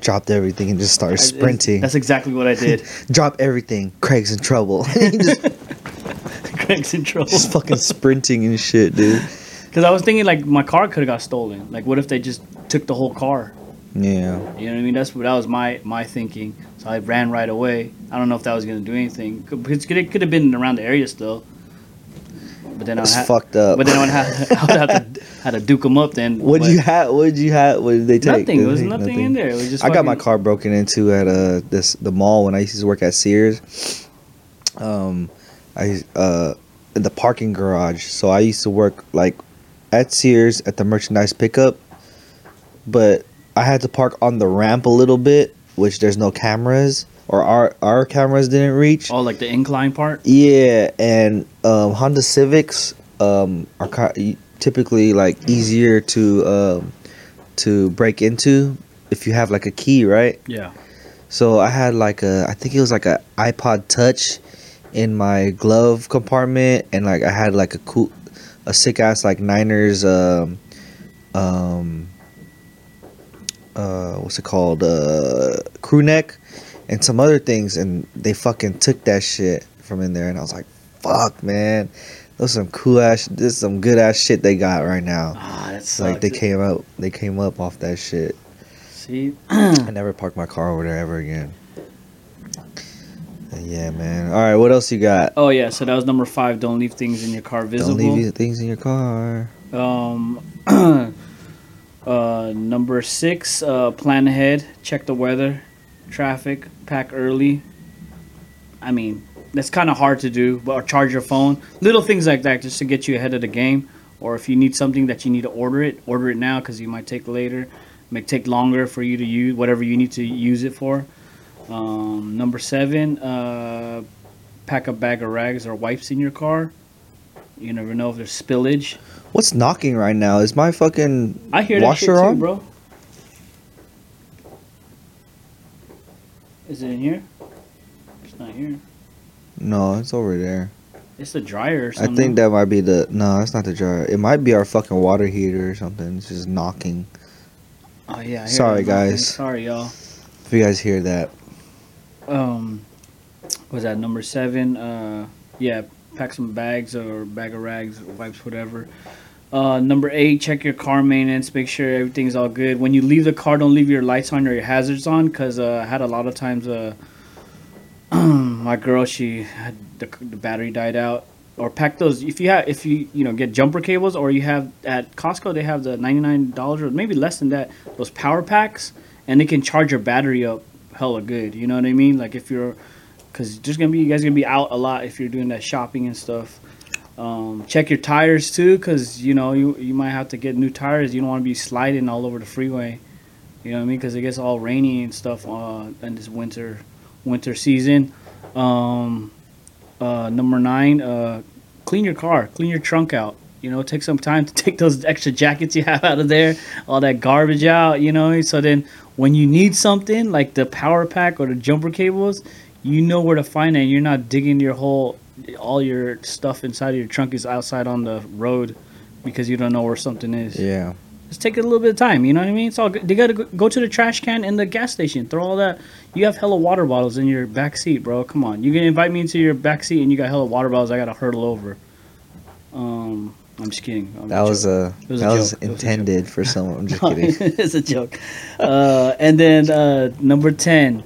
dropped everything and just started sprinting. That's exactly what I did. Drop everything. Craig's in trouble. Just, Craig's in trouble. just fucking sprinting and shit, dude. Because I was thinking like my car could have got stolen. Like, what if they just took the whole car? Yeah. You know what I mean? That's what that was my my thinking. So I ran right away. I don't know if that was gonna do anything because it could have been around the area still. But then I ha- fucked up. But then I would have, I would have to had to duke them up. Then What'd you have? What'd you have? What did they take? Nothing. Did It was take nothing, in there. It was just. I got my car broken into at uh this the mall when I used to work at Sears. Um, I uh in the parking garage. So I used to work like at Sears at the merchandise pickup, but I had to park on the ramp a little bit, which there's no cameras or our our cameras didn't reach. Oh, like the incline part. Yeah, and um, Honda Civics um, are typically like easier to um, to break into if you have like a key, right? Yeah. So I had like a, I think it was like a iPod Touch in my glove compartment, and like I had like a cool, a sick ass like Niners, um, um, uh, what's it called, uh, crew neck, and some other things, and they fucking took that shit from in there, and I was like, fuck, man. Those some cool ass. This is some good ass shit they got right now. Ah, that's It's like they came up, they came up off that shit. See, I never parked my car over there ever again. Yeah, man. All right, what else you got? oh yeah. So that was number five. Don't leave things in your car visible. Don't leave things in your car. Um, uh, number six, uh, plan ahead, check the weather, traffic, pack early. I mean, that's kind of hard to do, but or charge your phone. Little things like that just to get you ahead of the game. Or if you need something that you need to order it, order it now because you might take later. May take longer for you to use whatever you need to use it for. Um, number seven, uh, pack a bag of rags or wipes in your car. You never know if there's spillage. What's knocking right now? Is my fucking I hear that shit washer too, on? bro. Is it in here? It's not here. No, it's over there. It's the dryer or I think that might be the. No, it's not the dryer. It might be our fucking water heater or something. It's just knocking. Oh yeah. I Sorry, guys. Sorry, y'all. If you guys hear that, Um, was that number seven? Uh, yeah. Pack some bags or bag of rags, wipes, whatever. Uh, number eight, check your car maintenance. Make sure everything's all good. When you leave the car, don't leave your lights on or your hazards on, cause uh, I had a lot of times. Uh, my girl, she had the, the battery died out. Or pack those if you have if you you know get jumper cables or you have at Costco they have the ninety nine dollars or maybe less than that those power packs and they can charge your battery up hella good. You know what I mean? Like if you're because there's gonna be you guys gonna be out a lot if you're doing that shopping and stuff. Um, check your tires too, cause you know you you might have to get new tires. You don't want to be sliding all over the freeway. You know what I mean? Cause it gets all rainy and stuff uh, in this winter winter season. Um, uh, number nine, uh, clean your car, clean your trunk out. You know, take some time to take those extra jackets you have out of there, all that garbage out. You know, so then when you need something like the power pack or the jumper cables, you know where to find it. And You're not digging your whole, all your stuff inside of your trunk is outside on the road because you don't know where something is. yeah. Just take a little bit of time. You know what I mean? It's all good. You gotta go- go to the trash can in the gas station. Throw all that. You have hella water bottles in your back seat, bro. Come on. You can invite me into your back seat and you got hella water bottles. I gotta hurdle over. Um, I'm just kidding. I'm That was a was that was was a intended for someone. I'm just kidding. it's a joke. Uh, and then uh, number ten,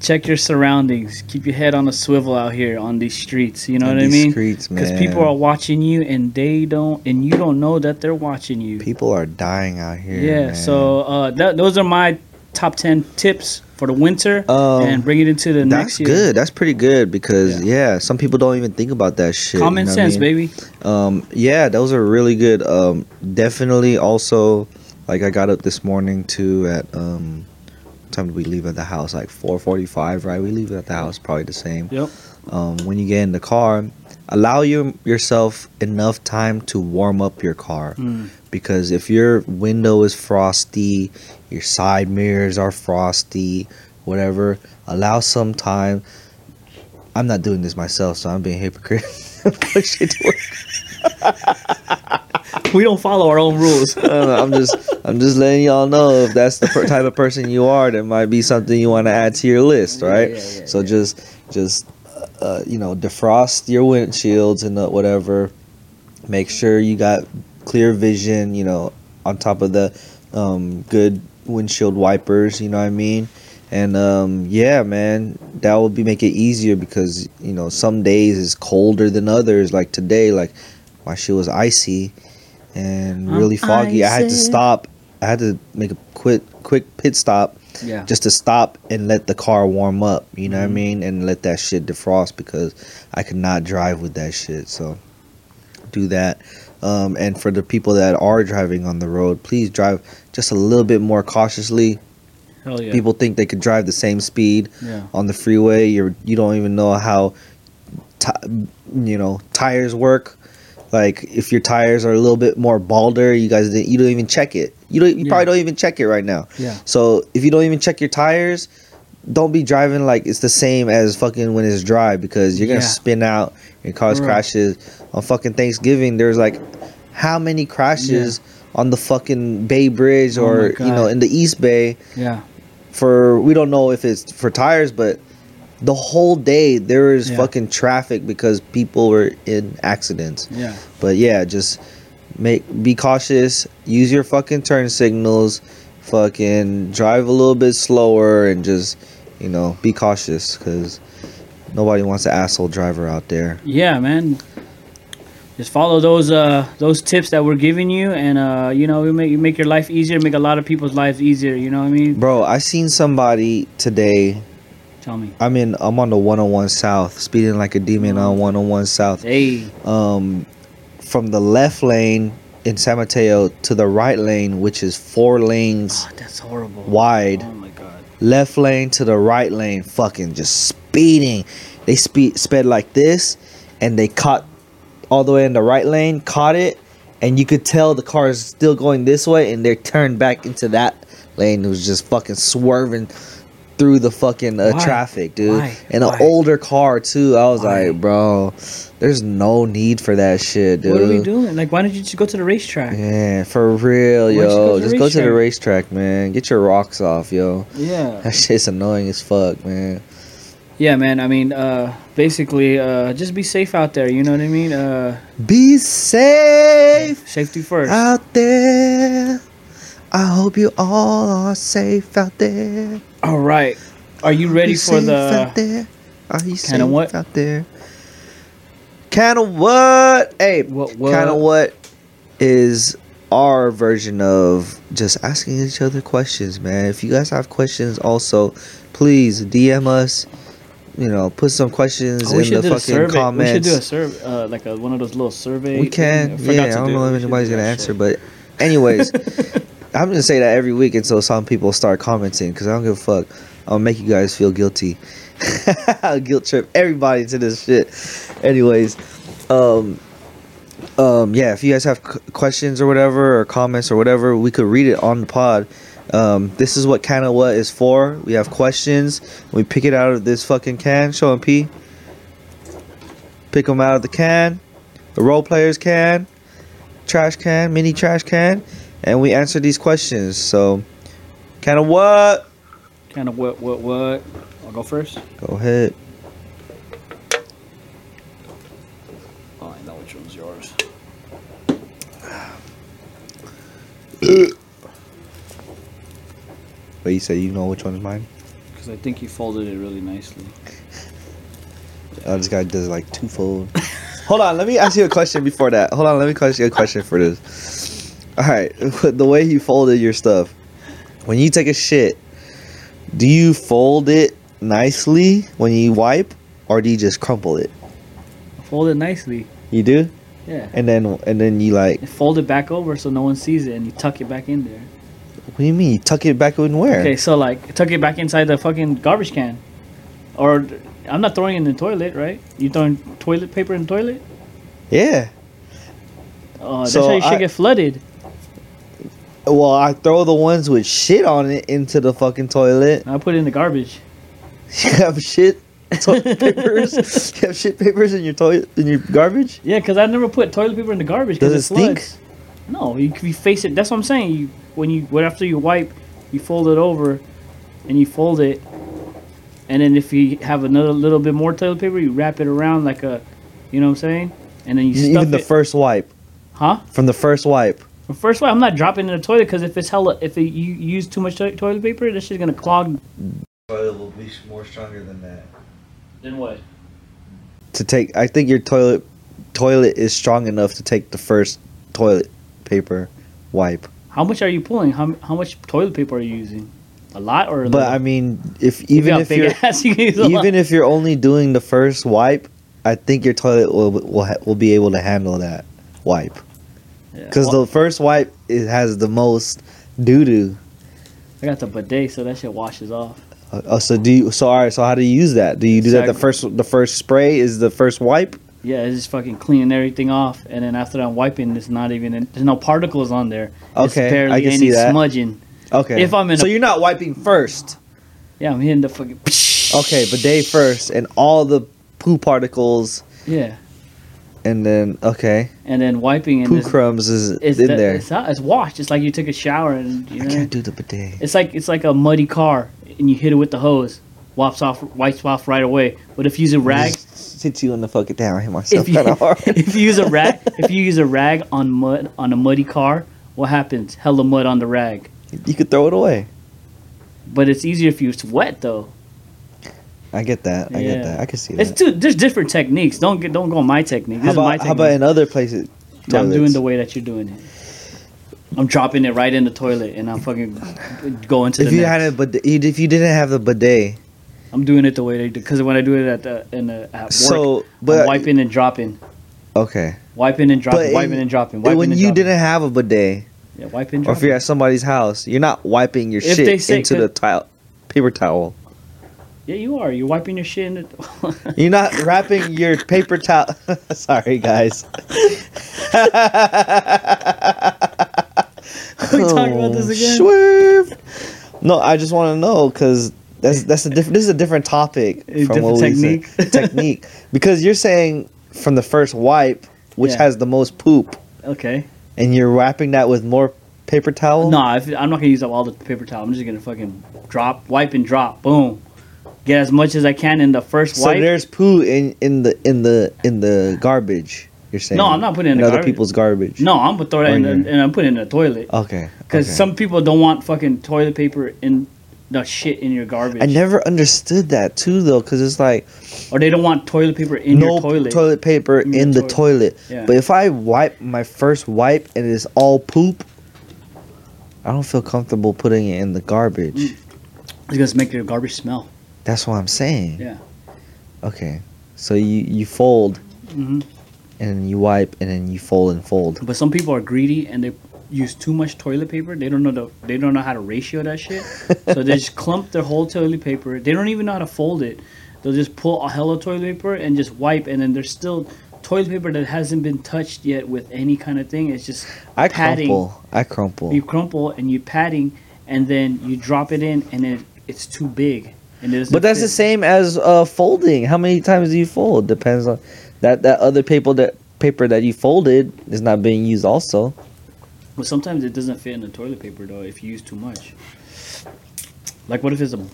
check your surroundings. Keep your head on a swivel out here on these streets. You know On what I mean? streets, Because people are watching you and they don't, and you don't know that they're watching you. People are dying out here. Yeah. man. So uh, that, those are my top ten tips for the winter Um, and bring it into the next year. That's good. That's pretty good because yeah. some people don't even think about that shit. you Common know what I sense, mean? baby. Um, yeah, those are really good. Um, definitely also, like I got up this morning too at um, time we leave at the house? Like four forty-five, right? We leave at the house probably the same. Yep. Um, when you get in the car, allow your yourself enough time to warm up your car Mm. because if your window is frosty, your side mirrors are frosty, whatever, allow some time. I'm not doing this myself, so I'm being hypocrite. Push it to work. We don't follow our own rules. know, I'm just I'm just letting y'all know if that's the per- type of person you are, that might be something you want to add to your list, right? yeah, yeah, so just just uh, you know defrost your windshields and uh, whatever. Make sure you got clear vision. You know, on top of the um, good windshield wipers. You know what I mean? And um, yeah, man, that will be make it easier because you know some days is colder than others. Like today, like my shit was icy and I'm really foggy. I had to stop. I had to make a quick quick pit stop Yeah. just to stop and let the car warm up. You know what I Mhm. mean? And let that shit defrost because I could not drive with that shit. So do that. Um, and for the people that are driving on the road, please drive just a little bit more cautiously. Hell yeah. People think they could drive the same speed Yeah. on the freeway. You're you don't even know how, ti- you know, tires work. Like if your tires are a little bit more balder, you guys didn't, you don't even check it. You don't you Yeah. probably don't even check it right now. Yeah. So if you don't even check your tires, don't be driving like it's the same as fucking when it's dry because you're gonna Yeah. spin out. and cause Right. crashes on fucking Thanksgiving. There's like how many crashes on the fucking Bay Bridge Oh or you know in the East Bay Yeah. for we don't know if it's for tires, but the whole day there is Yeah. fucking traffic because people were in accidents. Yeah. But yeah, just make be cautious. Use your fucking turn signals. Fucking drive a little bit slower and just you know be cautious because nobody wants an asshole driver out there. Yeah, man. Just follow those uh those tips that we're giving you, and uh you know we make you make your life easier, make a lot of people's lives easier. You know what I mean? Bro, I seen somebody today. Tell me. I'm in. I'm on the 101 South, speeding like a demon on 101 South. Hey. um, from the left lane in San Mateo to the right lane, which is four lanes Oh, that's horrible. wide. Oh my god. Left lane to the right lane, fucking just speeding. They speed sped like this, and they caught all the way in the right lane, caught it, and you could tell the car is still going this way, and they turned back into that lane. It was just fucking swerving through the fucking uh, traffic, dude. Why? And an older car too. I was Why? like, bro, there's no need for that shit, dude. What are we doing? Like, why don't you just go to the racetrack? Yeah, for real, Why go yo. the Just go to the racetrack? racetrack, man. Get your rocks off, yo. Yeah. That shit's annoying as fuck, man. Yeah, man. I mean, uh, basically, uh, just be safe out there. You know what I mean? Uh, Be safe safety first. out there. I hope you all are safe out there. All right. Are you ready You for the? Are you safe Kinda what? out there? Kind of what? Hey, What- what? kind of what is our version of just asking each other questions, man. If you guys have questions, also please DM us. You know, put some questions Oh, in the fucking comments. We should do a survey, uh, like a, one of those little surveys. We can, yeah. I don't know if anybody's gonna answer, but anyways, I'm gonna say that every week until some people start commenting because I don't give a fuck. I'll make you guys feel guilty. I'll guilt trip everybody to this shit. Anyways, um, um, yeah. If you guys have c- questions or whatever, or comments or whatever, we could read it on the pod. Um, this is what of what is for. We have questions. We pick it out of this fucking can. Show 'em P. Pick them out of the can. The role players can trash can, mini trash can, and we answer these questions. So, kind of what? Kind of what? What? What? I'll go first. Go ahead. Oh, I know which one's yours. But you said you know which one's mine. Because I think you folded it really nicely. Oh, this guy does like twofold. Hold on, let me ask you a question before that. Hold on, let me ask you a question for this. All right, the way you folded your stuff, when you take a shit, Do you fold it nicely when you wipe, or do you just crumple it? Fold it nicely. You do, Yeah. and then and then you like. And fold it back over so no one sees it, and you tuck it back in there. What do you mean? You tuck it back in where? Okay, so like tuck it back inside the fucking garbage can, or I'm not throwing it in the toilet, right? You throwing toilet paper in the toilet? Yeah. Oh, that's So how you should I- get flooded. Well, I throw the ones with shit on it into the fucking toilet. I put it in the garbage. You have shit toilet papers. you have shit papers in your toilet in your garbage. Yeah, because I never put toilet paper in the garbage. Does Cause it stink? floods. No, you, you face it. That's what I'm saying. You when you when after you wipe, you fold it over, and you fold it, and then if you have another little bit more toilet paper, you wrap it around like a, you know what I'm saying, and then you stuff Even the it. first wipe. huh? From the first wipe. Well, First of all, I'm not dropping in the toilet because if it's hella, if it, you use too much to- toilet paper, this shit's gonna clog. Toilet will be more stronger than that. Then what? To take, I think your toilet toilet is strong enough to take the first toilet paper wipe. How much are you pulling? How, how much toilet paper are you using? A lot or? a But little? I mean, if If you even if you're ass, you can use lot. even if you're only doing the first wipe, I think your toilet will will, ha- will be able to handle that wipe. Yeah. Because Well, the first wipe it has the most doo doo. I got the bidet, so that shit washes off. Oh, so do you? So all right. So how do you use that? Do you do that the first the first spray is the first wipe? Yeah, it's just fucking cleaning everything off, and then after I'm wiping, it's not even there's no particles on there. It's Okay, barely I can any see that. smudging. Okay. If I'm in so a- you're not wiping first. Yeah, I'm hitting the fucking. Okay, bidet first, and all the poo particles, Yeah, and then okay, and then wiping and poo crumbs is it's in the- there. It's, it's washed. It's like you took a shower and you I can't do the bidet. It's like it's like a muddy car, and you hit it with the hose, wipes off, wipes off right away. But if you use a rag, Hit you in the fucking down. I hit myself if you, kind of hard. if you use a rag, if you use a rag on mud on a muddy car, what happens? Hella mud on the rag. you could throw it away. But it's easier if you it's wet though. I get that. I Yeah. get that. I can see that. It's too. There's different techniques. Don't get. Don't go on my technique. This How is my technique. how about in other places? I'm doing the way that you're doing it. I'm dropping it right in the toilet, and I'm fucking going to If the you next. had a bidet, if you didn't have the bidet, I'm doing it the way they do. Because when I do it at the in the at work, so I'm but wiping and dropping, okay, wiping and dropping, But wiping in- and dropping. Wiping when and you dropping. didn't have a bidet, yeah, wiping and or if you're at somebody's house, you're not wiping your If shit say- into the towel, paper towel. Yeah, you are. You're wiping your shit in the. You're not wrapping your paper towel. Sorry, guys. we talking about this again? Oh, Swerve. No, I just want to know because that's that's a different. This is a different topic A from different what we technique. said. technique because you're saying from the first wipe, which Yeah. has the most poop, Okay. and you're wrapping that with more paper towel. No, I'm not gonna use up all the paper towel. I'm just gonna fucking drop, wipe and drop. Boom. Get as much as I can in the first So wipe. So there's poo in in the in the in the garbage. You're saying No, I'm not putting it in the other garbage. people's garbage. no, I'm gonna throw that in, in the, and I'm putting it in the toilet. Okay. Because okay. some people don't want fucking toilet paper in the shit in your garbage. I never understood that too though, because it's like or they don't want toilet paper in no your toilet. paper In in, the toilet. toilet. Yeah. But if I wipe my first wipe and it's all poop, I don't feel comfortable putting it in the garbage. Mm. It's gonna make your garbage smell. That's what I'm saying. Yeah. Okay. So you you fold hmm and you wipe and then you fold and fold. But some people are greedy and they use too much toilet paper. They don't know the they don't know how to ratio that shit. so they just clump their whole toilet paper. They don't even know how to fold it. They'll just pull a hell of toilet paper and just wipe, and then there's still toilet paper that hasn't been touched yet with any kind of thing. It's just I padding. crumple. I crumple. You crumple and you padding, and then you drop it in, and it, it's too big. But that's the same as uh, folding. How many times do you fold? Depends on that that other paper that paper that you folded is not being used also. But sometimes it doesn't fit in the toilet paper though if you use too much. Like what if it's a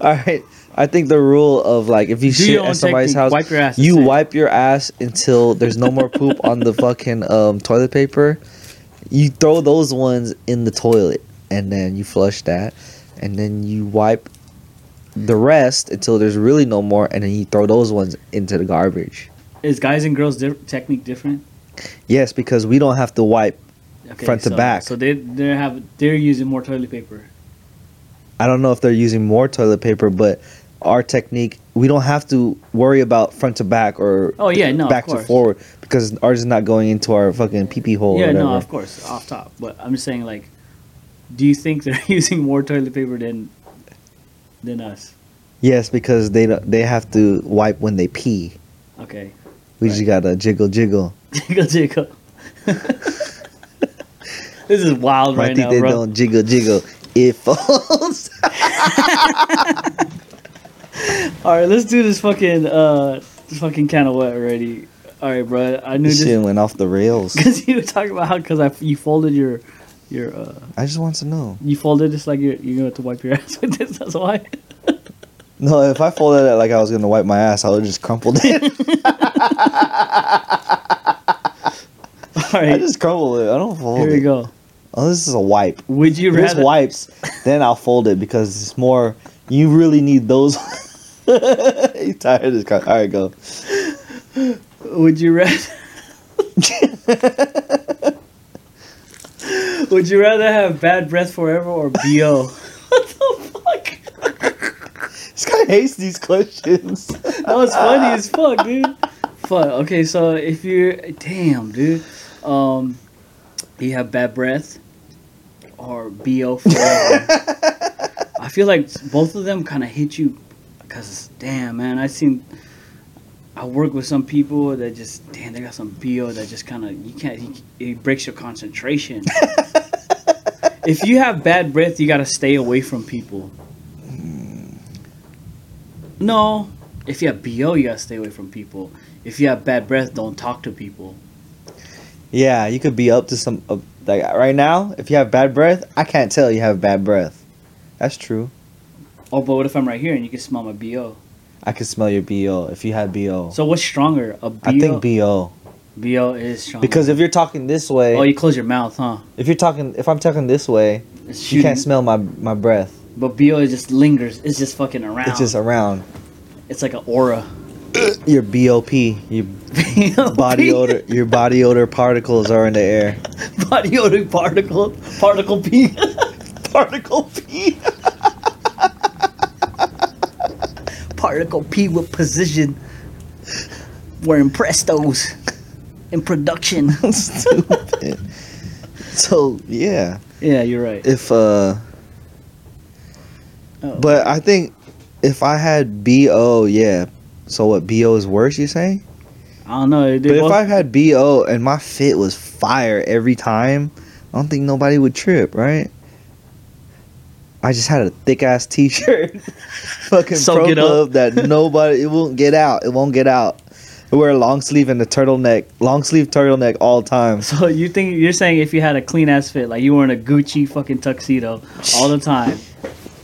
All right. I think the rule of like if you Do shit at somebody's technique. house, Wipe your ass, you wipe your ass until there's no more poop on the fucking um, toilet paper. You throw those ones in the toilet and then you flush that, and then you wipe the rest until there's really no more, and then you throw those ones into the garbage. is guys and girls di- technique different? Yes, because we don't have to wipe Okay, front to back. So they they have they're using more toilet paper. I don't know if they're using more toilet paper, but our technique, we don't have to worry about front to back or Oh, yeah, no, back to forward because ours is not going into our fucking pee pee hole. yeah, no, of course, off top. But I'm just saying, like, do you think they're using more toilet paper than than us? Yes, because they they have to wipe when they pee. Okay, We just gotta jiggle jiggle. jiggle jiggle. this is wild I right think now, they bro. don't jiggle jiggle. It falls. All right, let's do this fucking uh, this fucking can of wet already. All right, bro. I knew this this shit went off the rails. because you were talking about how because I you folded your your uh I just want to know. you folded this like you're you're going to wipe your ass with this. That's why. No, if I folded it like I was gonna wipe my ass, I would have just crumpled it. All I right, just crumple it. I don't fold here it. we go. Oh, this is a wipe. Would you If this rather? wipes, then I'll fold it because it's more. You really need those. you tired of this? All right, go. Would you rather? Would you rather have bad breath forever or bo? what the fuck? This guy hates these questions. That was funny as fuck, dude. Fuck. Okay, so if you're damn, dude, um, you have bad breath or bo forever. I feel like both of them kind of hit you, cause damn, man, I seen. I work with some people that just damn, they got some bo that just kind of you can't. It breaks your concentration. if you have bad breath, you gotta stay away from people. No, if you have bo, you gotta stay away from people. If you have bad breath, don't talk to people. Yeah, you could be up to some. Uh, like right now, if you have bad breath, I can't tell you have bad breath. That's true. Oh, but what if I'm right here and you can smell my bo? I could smell your bo if you had bo. So what's stronger, a bo? I think bo bo is stronger. because if you're talking this way, oh, you close your mouth, huh? if you're talking, if I'm talking this way, you can't smell my my breath. But bo is just lingers. It's just fucking around. It's just around. It's like an aura. Your BOP, your body odor, your body odor particles are in the air. body odor particle, particle P. Particle P. particle P with precision. Wearing Prestos in production. Stupid. So yeah, yeah, you're right. if uh, Oh. but I think if I had BO, yeah. So what? BO is worse? You say? I don't know. But if I had BO and my fit was fire every time, I don't think nobody would trip, right? I just had a thick ass T-shirt, fucking Soak pro club that nobody it won't get out. It won't get out. I wear a long sleeve and a turtleneck, long sleeve turtleneck all the time. So you think you're saying if you had a clean ass fit, like you were in a Gucci fucking tuxedo all the time,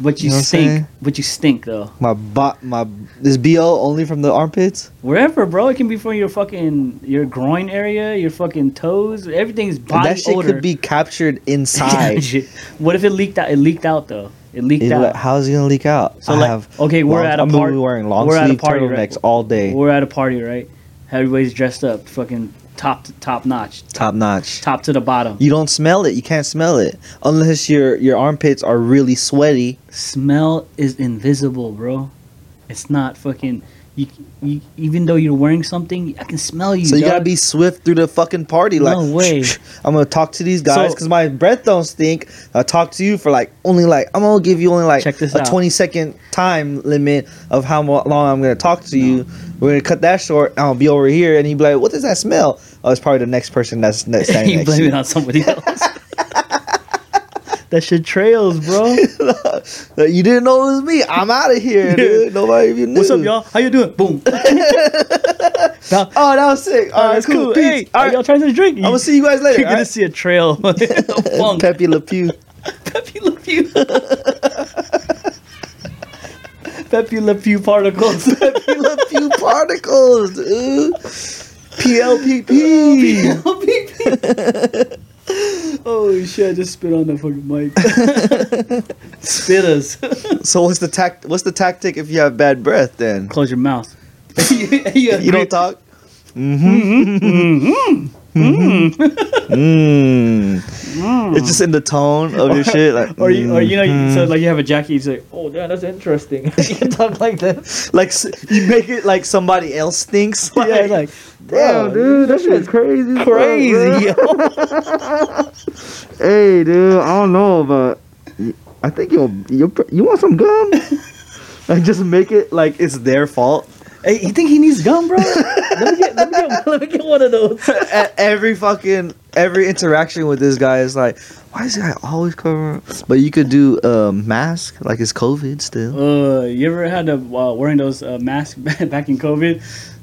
but you, You know stink, but you stink though. My bot, my this BO only from the armpits. Wherever, bro, it can be from your fucking your groin area, your fucking toes. Everything's body that shit odor. could be captured inside. what if it leaked out? It leaked out though. It leaked It- out. how's it gonna leak out? So I like, have okay, we're long- at a I'm party. wearing long we're at a sleeve party, turtlenecks right? all day, We're at a party, right? Everybody's dressed up, fucking top to top notch, top notch. top to the bottom. You don't smell it. You can't smell it unless your your armpits are really sweaty. Smell is invisible, bro. It's not fucking. You, you, even though you're wearing something, I can smell you. So you gotta be swift through the fucking party. Like, No way. I'm gonna talk to these guys So- because my breath don't stink. I'll talk to you for like only like I'm gonna give you only like a out. 20 second time limit of how long I'm gonna talk to you. We're gonna cut that short. I'll be over here, and you be like, "What does that smell?" Oh, it's probably the next person that's next standing you next blame it on somebody else. That shit trails, bro. You didn't know it was me. I'm out of here, dude. Nobody even knew. What's up, y'all? How you doing? Boom. Now- Oh, that was sick. All Oh, right, that's cool. cool. Peace. Hey, All are right, y'all trying to drink? I'm gonna see you guys later. You're gonna all see a trail. Pepe Le Pew. Pepe Le Pew. Pepe Le Pew particles. Pepe Le Pew particles, dude. PLPP. Oh shit! I just spit on the fucking mic. Spitters. So what's the tact? What's the tactic if you have bad breath? Then Close your mouth. you, you don't talk. Mm-hmm. Mm-hmm. Mm. It's just in the tone of your shit, like Or you, or you know, you- so like you have a jacket, you say, "Oh, damn, that's interesting." you can talk like that. like you make it like somebody else thinks. Like, yeah, like, damn, dude, that shit's crazy, fuck, crazy. bro. Hey, dude, I don't know, but I think you'll you you want some gum? like just make it like it's their fault. hey, you think he needs gum, bro? let me get, let me get, let me get one of those. At every fucking every interaction with this guy is like, why is this guy always covering? But you could do um mask like it's COVID still. Uh, you ever had to uh, wearing those uh, masks back in COVID,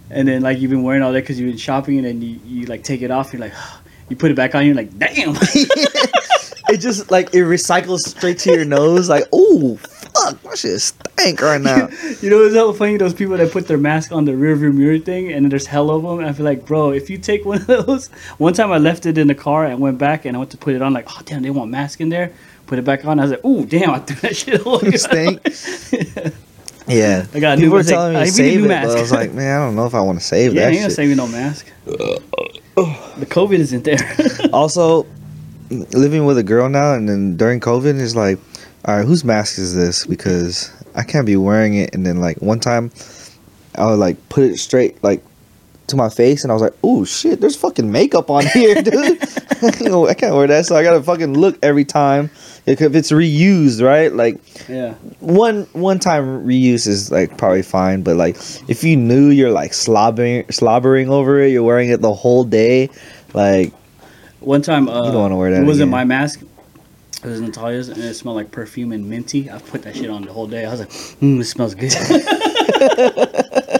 and then like you've been wearing all that because you've been shopping, and then you, you like take it off, you're like, you put it back on, you're like, damn. it just like it recycles straight to your nose. Like, oh fuck, my shit stank right now. you know, it's hella funny those people that put their mask on the rearview mirror thing, and there's hell of them. And I feel like, bro, if you take one of those, one time I left it in the car and went back and I went to put it on, like, oh damn, they want mask in there. Put it back on. I was like, oh damn, I threw that shit away. Stink. Yeah, I got a new- people were I was like, telling me I save it, mask. but I was like, man, I don't know if I want to save yeah, that ain't gonna shit. save you no mask. the COVID isn't there. also, living with a girl now and then during COVID is like, all right, whose mask is this? Because I can't be wearing it. And then like one time, I would like put it straight like to my face, and I was like, oh shit, there's fucking makeup on here, dude. You know, I can't wear that, so I gotta fucking look every time. If it's reused, right? Like yeah. one one time reuse is like probably fine, but like if you knew you're like slobbering slobbering over it, you're wearing it the whole day, like One time, uh, You don't wanna wear that It wasn't my mask. It was Natalia's, and it smelled like perfume and minty. I put that shit on the whole day. I was like, "Mmm, it smells good."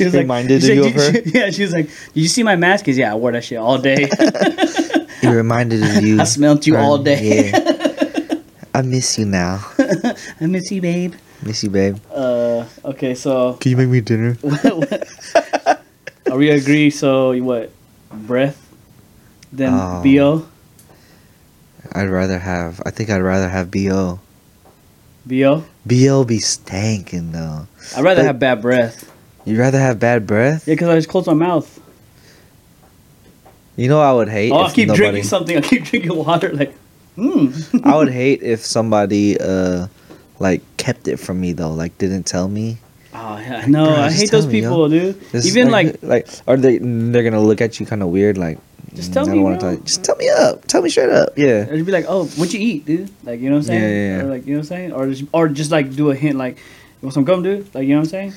she was Reminded she said, you of her? "Did Yeah, she was like, "Did you see my mask?" Cause yeah, I wore that shit all day. it reminded of you. I smelled you all day. Yeah. I miss you now. I miss you, babe. Miss you, babe. Uh, okay, so Can you make me dinner? are we agree? So what? Breath, then Oh. bo, I'd rather have. I think I'd rather have bo. bo. bo be stankin' though. I'd rather But- have bad breath. You'd rather have bad breath? Yeah, cause I just close my mouth. You know, I would hate. Oh, I if keep nobody, drinking something. I keep drinking water. Like, mm. I would hate if somebody uh like kept it from me though, like didn't tell me. Oh, yeah, no, Bro, I hate those me, yo. people, dude. This Even like, like are they they're gonna look at you kind of weird like Just "Mm, tell I me, don't tell just tell me up tell me straight up yeah it'd be like, oh, what you eat, dude? Like, you know what I'm saying? Yeah, yeah, yeah. Or like, you know what I'm saying? Or just, or just like do a hint, like, you want some gum, dude? Like, you know what I'm saying?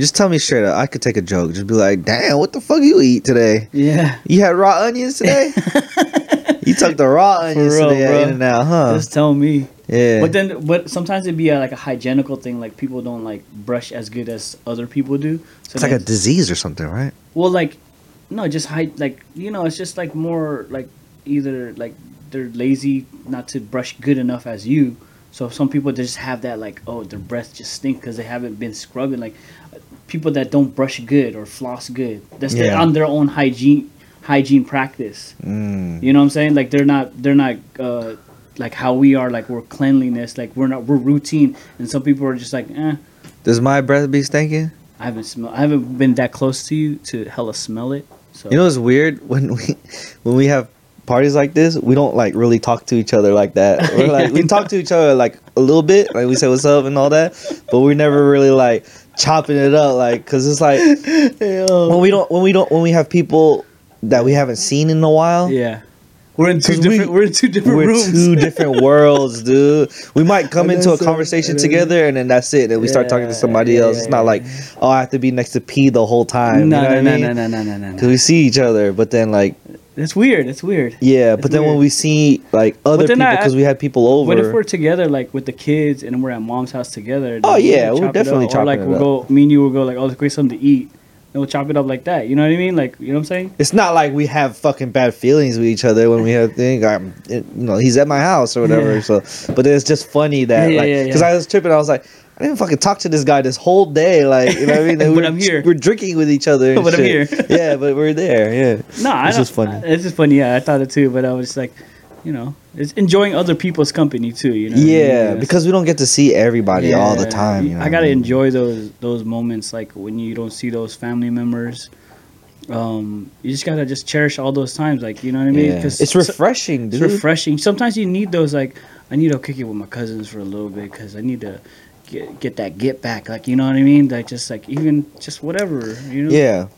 Just tell me straight up I could take a joke just be like damn what the fuck you eat today Yeah. you had raw onions today you took the raw onions real, today In-N-Out huh Just tell me. yeah But then, but sometimes it'd be a, like a hygienical thing. Like people don't like brush as good as other people do. So it's like a disease or something right Well, like, no, just hide. Like, you know, it's just like more like either like they're lazy not to brush good enough as you. So some people just have that like, oh, their breath just stink because they haven't been scrubbing. Like people that don't brush good or floss good, that's Yeah. on their own hygiene hygiene practice. mm. You know what I'm saying? Like they're not they're not uh like how we are. Like we're cleanliness. Like we're not we're routine. And some people are just like, eh. does my breath be stinking I haven't smell. I haven't been that close to you to hella smell it. So You know it's weird when we when we have parties like this, we don't like really talk to each other like that. We're like we talk to each other like a little bit, like we say what's up and all that, but we're never really like chopping it up, like because it's like when we don't when we don't when we have people that we haven't seen in a while. Yeah. We're in two 'Cause different. We, are in two different We're rooms. two different worlds, dude. We might come into a that's it. conversation together and then that's it. And we start talking to somebody yeah, else. It's not like, oh, I have to be next to P the whole time. no, you know no, what no, I mean? no, no, no, no, Because no. we see each other, but then like It's weird. It's weird. Yeah, It's but then when we see like other people, because we had people over. What if we're together, like with the kids, and we're at mom's house together? Oh, yeah, we'll we're chop it definitely up. Or like we'll go, me and you will go like, oh, let's get something to eat. And we'll chop it up like that. You know what I mean? Like, you know what I'm saying? it's not like we have fucking bad feelings with each other when we have thing. I'm, it, you know, he's at my house or whatever. Yeah. So, but it's just funny that Yeah, like, yeah, because yeah. I was tripping. I was like, I didn't fucking talk to this guy this whole day. Like, you know what I mean? But we're, I'm here. We're drinking with each other. But I'm here. yeah, but we're there. Yeah. No, I It's just funny. It's just funny. Yeah, I thought it too, but I was just like, you know, it's enjoying other people's company too. You know? what I mean? Yeah, because we don't get to see everybody all the time. You know I gotta mean? enjoy those those moments, like when you don't see those family members, um, you just gotta just cherish all those times, like you know what I mean? Yeah. 'Cause It's so- refreshing, it's dude. refreshing. Sometimes you need those. Like I need to kick it with my cousins for a little bit because I need to get get that get back. Like you know what I mean? Like just like even just whatever. You know? Yeah.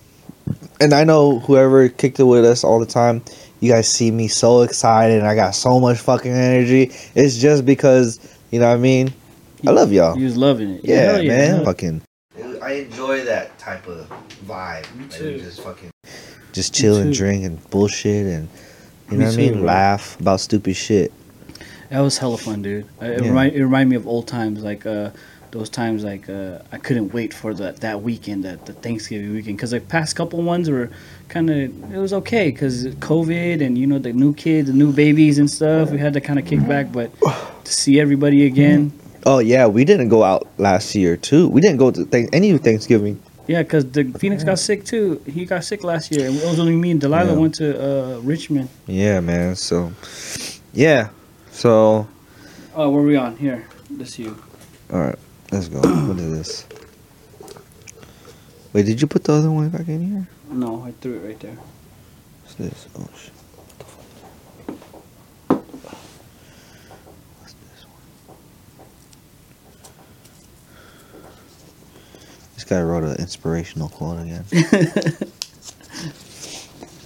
And I know whoever kicked it with us all the time, you guys see me so excited and I got so much fucking energy. It's just because, you know what I mean? I love y'all. You was loving it. Yeah, hell man. Fucking. I enjoy that type of vibe. Me Like, too. just fucking. Just chill and drink and bullshit and, you Me know what I mean? bro. Laugh about stupid shit. That was hella fun, dude. Uh, It, Yeah. remind, it reminded me of old times, like uh, those times, like uh, I couldn't wait for that that weekend, that the Thanksgiving weekend, because the past couple ones were kind of it was okay, because COVID and you know the new kids, the new babies and stuff. We had to kind of kick back, but to see everybody again, Oh, yeah. We didn't go out last year, too. We didn't go to th- any Thanksgiving. yeah, because the Phoenix got sick too. He got sick last year, and it was only me and Delilah Yeah. went to uh, Richmond. Yeah, man. So, yeah. So, Oh, where are we on here? This you. all right. Let's go. what is this? Wait, did you put the other one back in here? No, I threw it right there. What's this? Oh shit. What the fuck? What's this one? This guy wrote an inspirational quote again.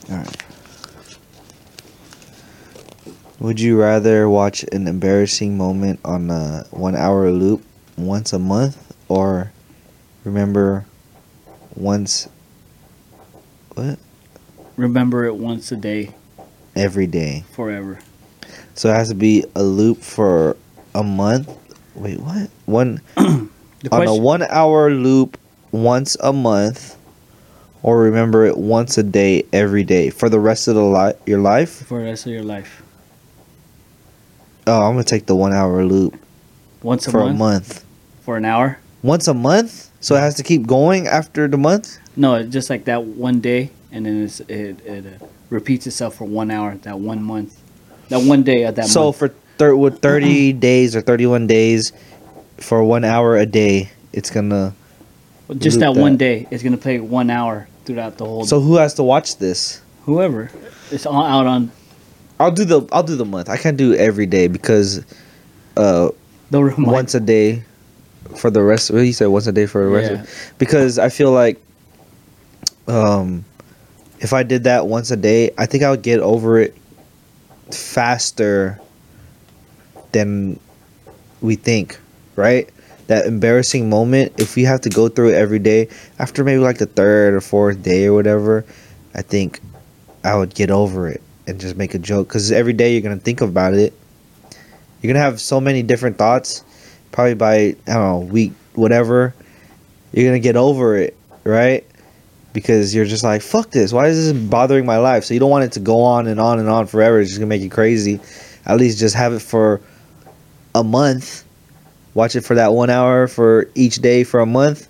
Alright. Would you rather watch an embarrassing moment on a one hour loop once a month or remember once what? Remember it once a day, Every day. forever. So it has to be a loop for a month. Wait, what? One on a one hour loop once a month, or remember it once a day every day for the rest of the li- your life. for the rest of your life. Oh, I'm gonna take the one hour loop Once a for month, a month. for an hour. Once a month, so it has to keep going after the month. No, just like that one day, and then it's, it it uh, repeats itself for one hour. That one month, that one day of that month. so month. for thir- with 30 days or 31 days, for one hour a day, it's gonna. just loop that, one day, it's gonna play one hour throughout the whole. So who has to watch this? whoever, it's all out on I'll do the I'll do the month. I can't do every day because uh once a day for the rest what you said once a day for the rest Yeah. of because I feel like um if I did that once a day, I think I would get over it faster than we think, right? That embarrassing moment, if we have to go through it every day, after maybe like the third or fourth day or whatever, I think I would get over it and just make a joke because every day you're gonna think about it. You're gonna have so many different thoughts. Probably by I don't know week whatever, you're gonna get over it, right? Because you're just like fuck this. Why is this bothering my life? So you don't want it to go on and on and on forever. It's just gonna make you crazy. At least just have it for a month. Watch it for that one hour for each day for a month,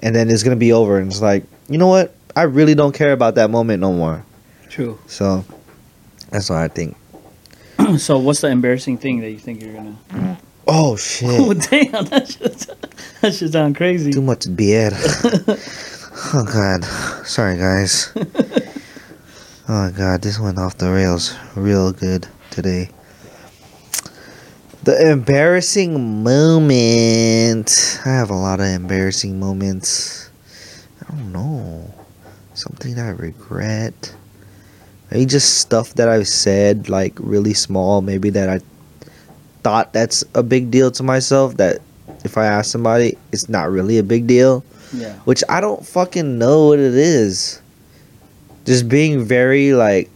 and then it's gonna be over. And it's like you know what? I really don't care about that moment no more. True. So that's what I think. so what's the embarrassing thing that you think you're gonna? Oh shit! Oh damn, that should that should sound crazy. Too much beer. oh god. Sorry guys. Oh god, this went off the rails real good today. The embarrassing moment. I have a lot of embarrassing moments. I don't know. Something that I regret. Maybe just stuff that I've said, like really small, maybe that I thought that's a big deal to myself that if I ask somebody, it's not really a big deal. Yeah. Which I don't fucking know what it is. Just being very like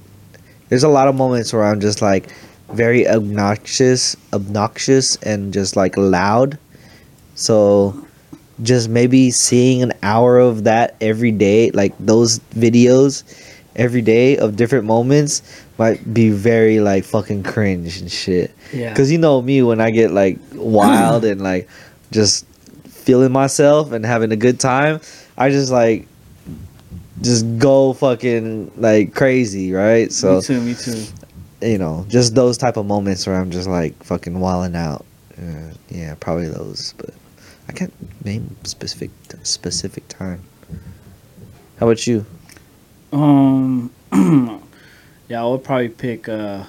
there's a lot of moments where I'm just like very obnoxious obnoxious and just like loud. So just maybe seeing an hour of that every day, like those videos every day of different moments might be very like fucking cringe and shit. Yeah. Cause you know me when I get like wild and like just feeling myself and having a good time, I just like just go fucking like crazy, right? So me too. Me too. you know, just those type of moments where I'm just like fucking wilding out. Uh, yeah, probably those, but I can't name specific specific time. How about you? Um, yeah, I would probably pick. uh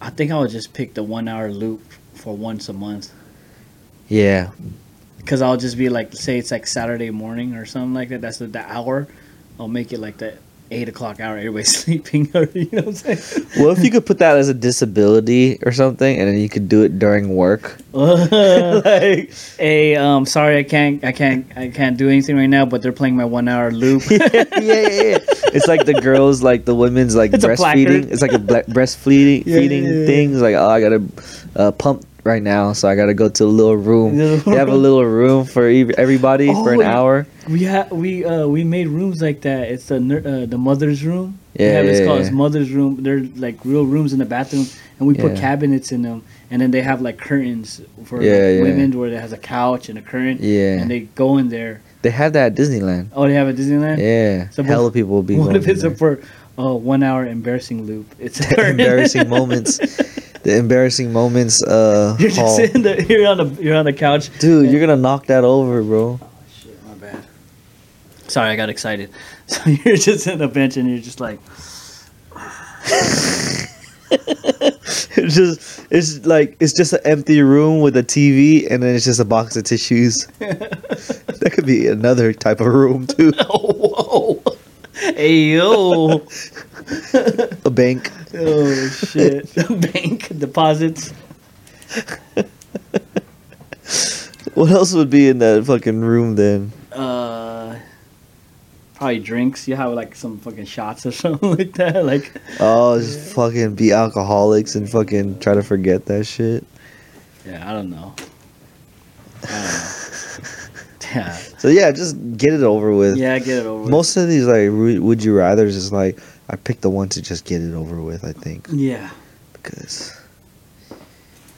I think I would just pick the one hour loop for once a month. Yeah. Because I'll just be like, say it's like Saturday morning or something like that. That's the, the hour. I'll make it like the eight o'clock hour. Everybody's sleeping. Already, you know what I'm saying? Well, if you could put that as a disability or something, and then you could do it during work. like, hey, um, sorry, I can't, I can't, I can't do anything right now. But they're playing my one hour loop. yeah, yeah, yeah. It's like the girls, like the women's, like It's breastfeeding. It's like a ble- breastfeeding Yeah, feeding yeah, yeah. thing. It's like, oh, I gotta uh, pump right now, so I gotta go to a little room. They have a little room for ev- everybody for an Oh, hour. We had we uh we made rooms like that. It's the ner- uh, the mother's room. Yeah, they have, it's yeah, called yeah. it's mother's room. They're like real rooms in the bathroom, and we put cabinets in them. And then they have like curtains for Yeah, yeah. women, where it has a couch and a curtain. Yeah. And they go in there. They have that at Disneyland. Oh, they have a Disneyland. Yeah, So hella what- people will be. What if it's a for oh one hour embarrassing loop? It's there. embarrassing moments. The embarrassing moments. Uh, You're just hall. sitting there. You're on the you're on the couch. dude, you're gonna knock that over, bro. Oh, shit, my bad. Sorry, I got excited. So you're just in the bench and you're just like, It's just it's like it's just an empty room with a TV and then it's just a box of tissues. that could be another type of room too. oh whoa, hey yo, A bank. Oh shit, bank deposits. What else would be in that fucking room then? Uh, probably drinks. You have like some fucking shots or something like that. Like, Oh, just fucking be alcoholics and fucking try to forget that shit. yeah, I don't know. I don't know. Yeah, So yeah, just get it over with. yeah, get it over. with. Most of these like would you rather's is like I picked the one to just get it over with. I think yeah. because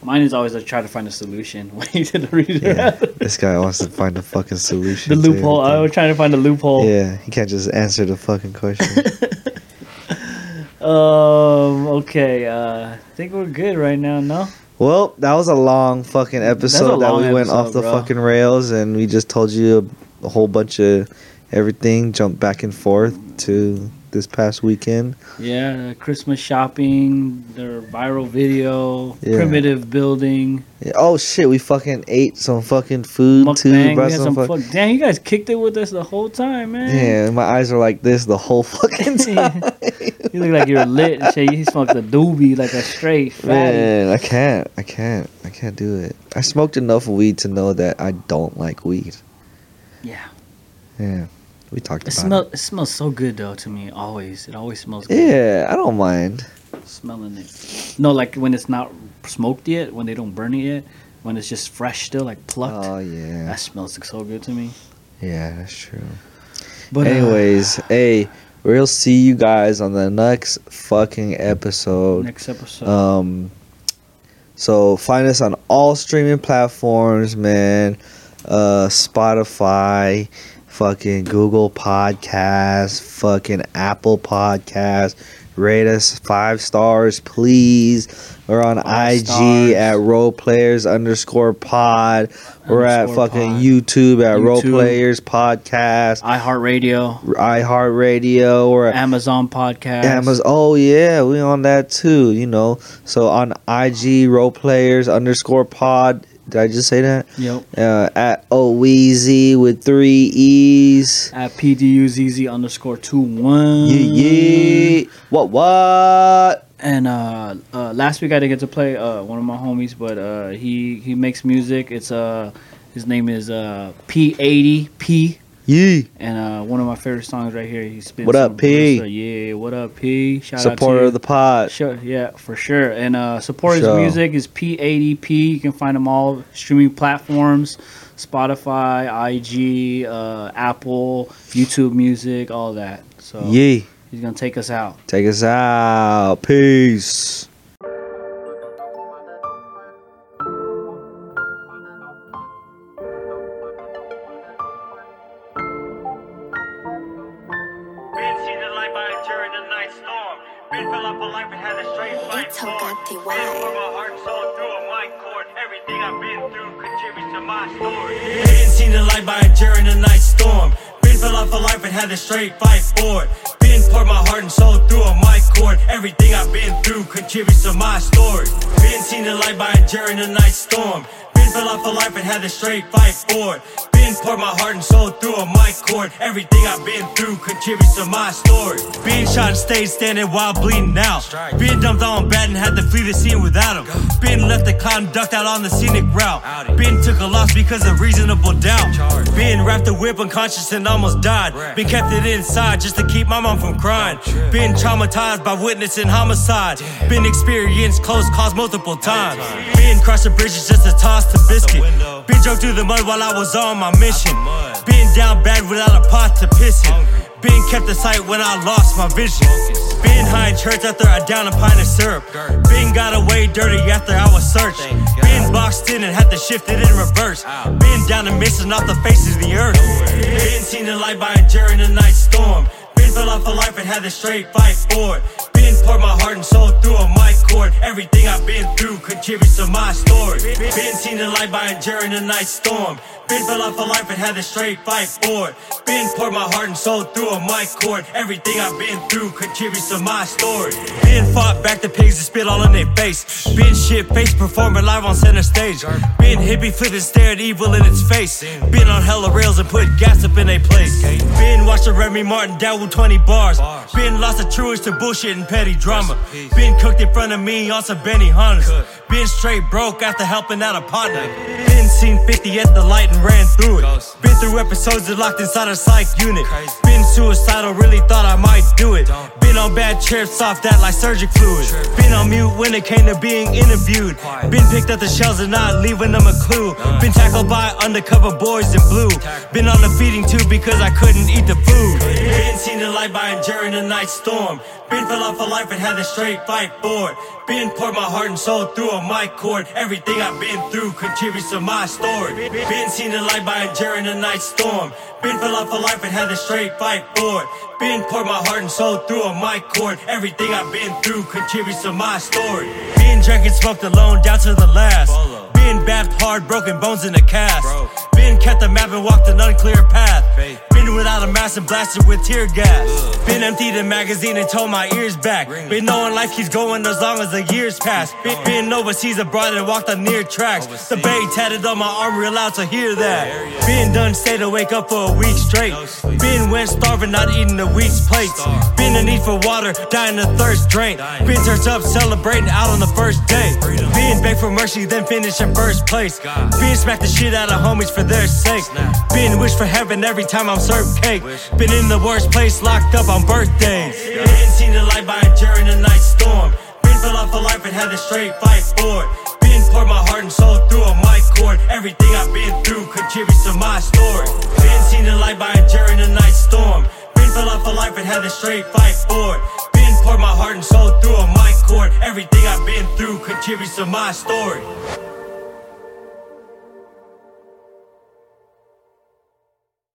Mine is always to try to find a solution when you did the reader. yeah, this guy wants to find a fucking solution. the loophole. I was trying to find a loophole. Yeah, he can't just answer the fucking question. Um. Okay. Uh. I think we're good right now. No. well, that was a long fucking episode that we went off the bro. fucking rails, and we just told you a, a whole bunch of everything, jumped back and forth to this past weekend. Yeah. Christmas shopping. Their viral video. Yeah. Primitive building. Yeah, oh shit, we fucking ate some fucking food too. Mukbang. brought We some some fuck- fuck. Damn, you guys kicked it with us the whole time, man. yeah, my eyes are like this the whole fucking time. You look like you're lit and shit. You smoked a doobie like a straight fatty. Man, I can't. I can't. I can't do it. I smoked enough weed to know that I don't like weed. Yeah. Yeah, we talked It about smell. It smells so good though to me. Always. It always smells good. Yeah, I don't mind. Smelling it. No, like when it's not smoked yet, when they don't burn it yet, when it's just fresh still, like plucked. Oh yeah, That smells so good to me. yeah, that's true. But uh, Anyways, hey, we'll see you guys on the next fucking episode. next episode. Um, so find us on all streaming platforms, man. Uh, Spotify, fucking Google Podcast, fucking Apple Podcast. Rate us five stars, please. We're on Five IG stars. at role players underscore pod. We're at fucking pod. YouTube at role players podcast. iHeartRadio, iHeartRadio. At Amazon Podcast. Amazon. Oh yeah, we on that too. You know, so on IG role players underscore pod. Did I just say that? Yep. Uh, at Oweeezy with three e's. At PDUZZ underscore two one. Yeah, yeah. What what? And uh, uh, last week I didn't get to play uh, one of my homies, but uh, he he makes music. It's uh his name is uh P80P, Yeah. and uh, one of my favorite songs right here. He spins. What up, P? Barista. Yeah, what up, P? Shout Supporter out to of the pod. Sure, yeah, for sure. And uh, support his music is P80P. You can find them all streaming platforms: Spotify, IG, uh, Apple, YouTube Music, all that. So Yeah. he's gonna take us out. Take us out. Peace. Storm. Been fell off for life and had to straight fight for it. Been poured my heart and soul through a mic cord. Everything I've been through contributes to my story. Been seen the light by a during the night storm. Fell off a life and had to straight fight for it. Been poured my heart and soul through a mic cord. Everything I've been through contributes to my story. Being shot and stayed standing while bleeding out. Being dumped on bad and had to flee the scene without him. Been left to clown ducked out on the scenic route. Been took a loss because of reasonable doubt. Been wrapped a whip unconscious and almost died. Been kept it inside just to keep my mom from crying. Been traumatized by witnessing homicide. Been experienced close calls multiple times. Been crossing bridges just to toss the biscuit. Been drove through the mud while I was on my mission. Been down bad without a pot to piss in. Been kept in sight when I lost my vision. Been high in church after I downed a pint of syrup. Been got away dirty after I was searched. Been boxed in and had to shift it in reverse. Been down and missing off the face of the earth. Been seen the light by a during the night storm. Been fell off for life and had to straight fight for it. Been poured my heart and soul through a mic cord. Everything I've been through contributes to my story. Been seen the light by a during the night storm. Been fell off for life and had to straight fight for it. Been poured my heart and soul through a mic cord. Everything I've been through contributes to my story. Been fought back the pigs and spit all in their face. Been shit faced performing live on center stage. Been hippie flipped and stared evil in its face. Been on hella rails and put gas up in a place. Been watching Remy Martin down with 20 bars. Been lost of truest to bullshit and petty drama. Been cooked in front of me on some Benny Hunters. Been straight broke after helping out a partner. Been seen 50 at the light and ran through it. Been through episodes that locked inside a psych unit. Been suicidal, really thought I might do it. Been on bad trips off that like surgic fluid. Been on mute when it came to being interviewed. Been picked up the shells and not leaving them a clue. Been tackled by undercover boys in blue. Been on the feeding tube because I couldn't eat the food. Been seen the light by enduring a night storm. Been fell off for life and had a straight fight for it. Been poured my heart and soul through a mic cord. Everything I've been through contributes to my story. Been seen the light by a during the night storm. Been fell off for life and had to straight fight for it. Been poured my heart and soul through a mic cord. Everything I've been through contributes to my story. Been drinking, smoked alone down to the last. Been bapped hard, broken bones in a cast. Been kept the map and walked an unclear path. Been without a mask and blasted with tear gas. Been emptied a magazine and told my ears back. Been knowing life keeps going as long as the years pass. Been, been overseas abroad and walked on near tracks. The bay tatted on my arm, real loud to hear that. Been done, stayed to wake up for a week straight. Been went starving, not eating a week's plates. Been a need for water, dying of thirst drink. Been turned up, celebrating out on the first day. Being begged for mercy, then finish in first place. Being smacked the shit out of homies for their sake. Been wished for heaven every time I'm cake. Been in the worst place, locked up on birthdays. Been seen the light by a during the night storm. Been fell off for life and had to straight fight for it. Been poured my heart and soul through a mic cord. Everything I've been through contributes to my story. Been seen the light by a during the night storm. Been fell off for life and had to straight fight for it. Been poured my heart and soul through a mic cord. Everything I've been through contributes to my story.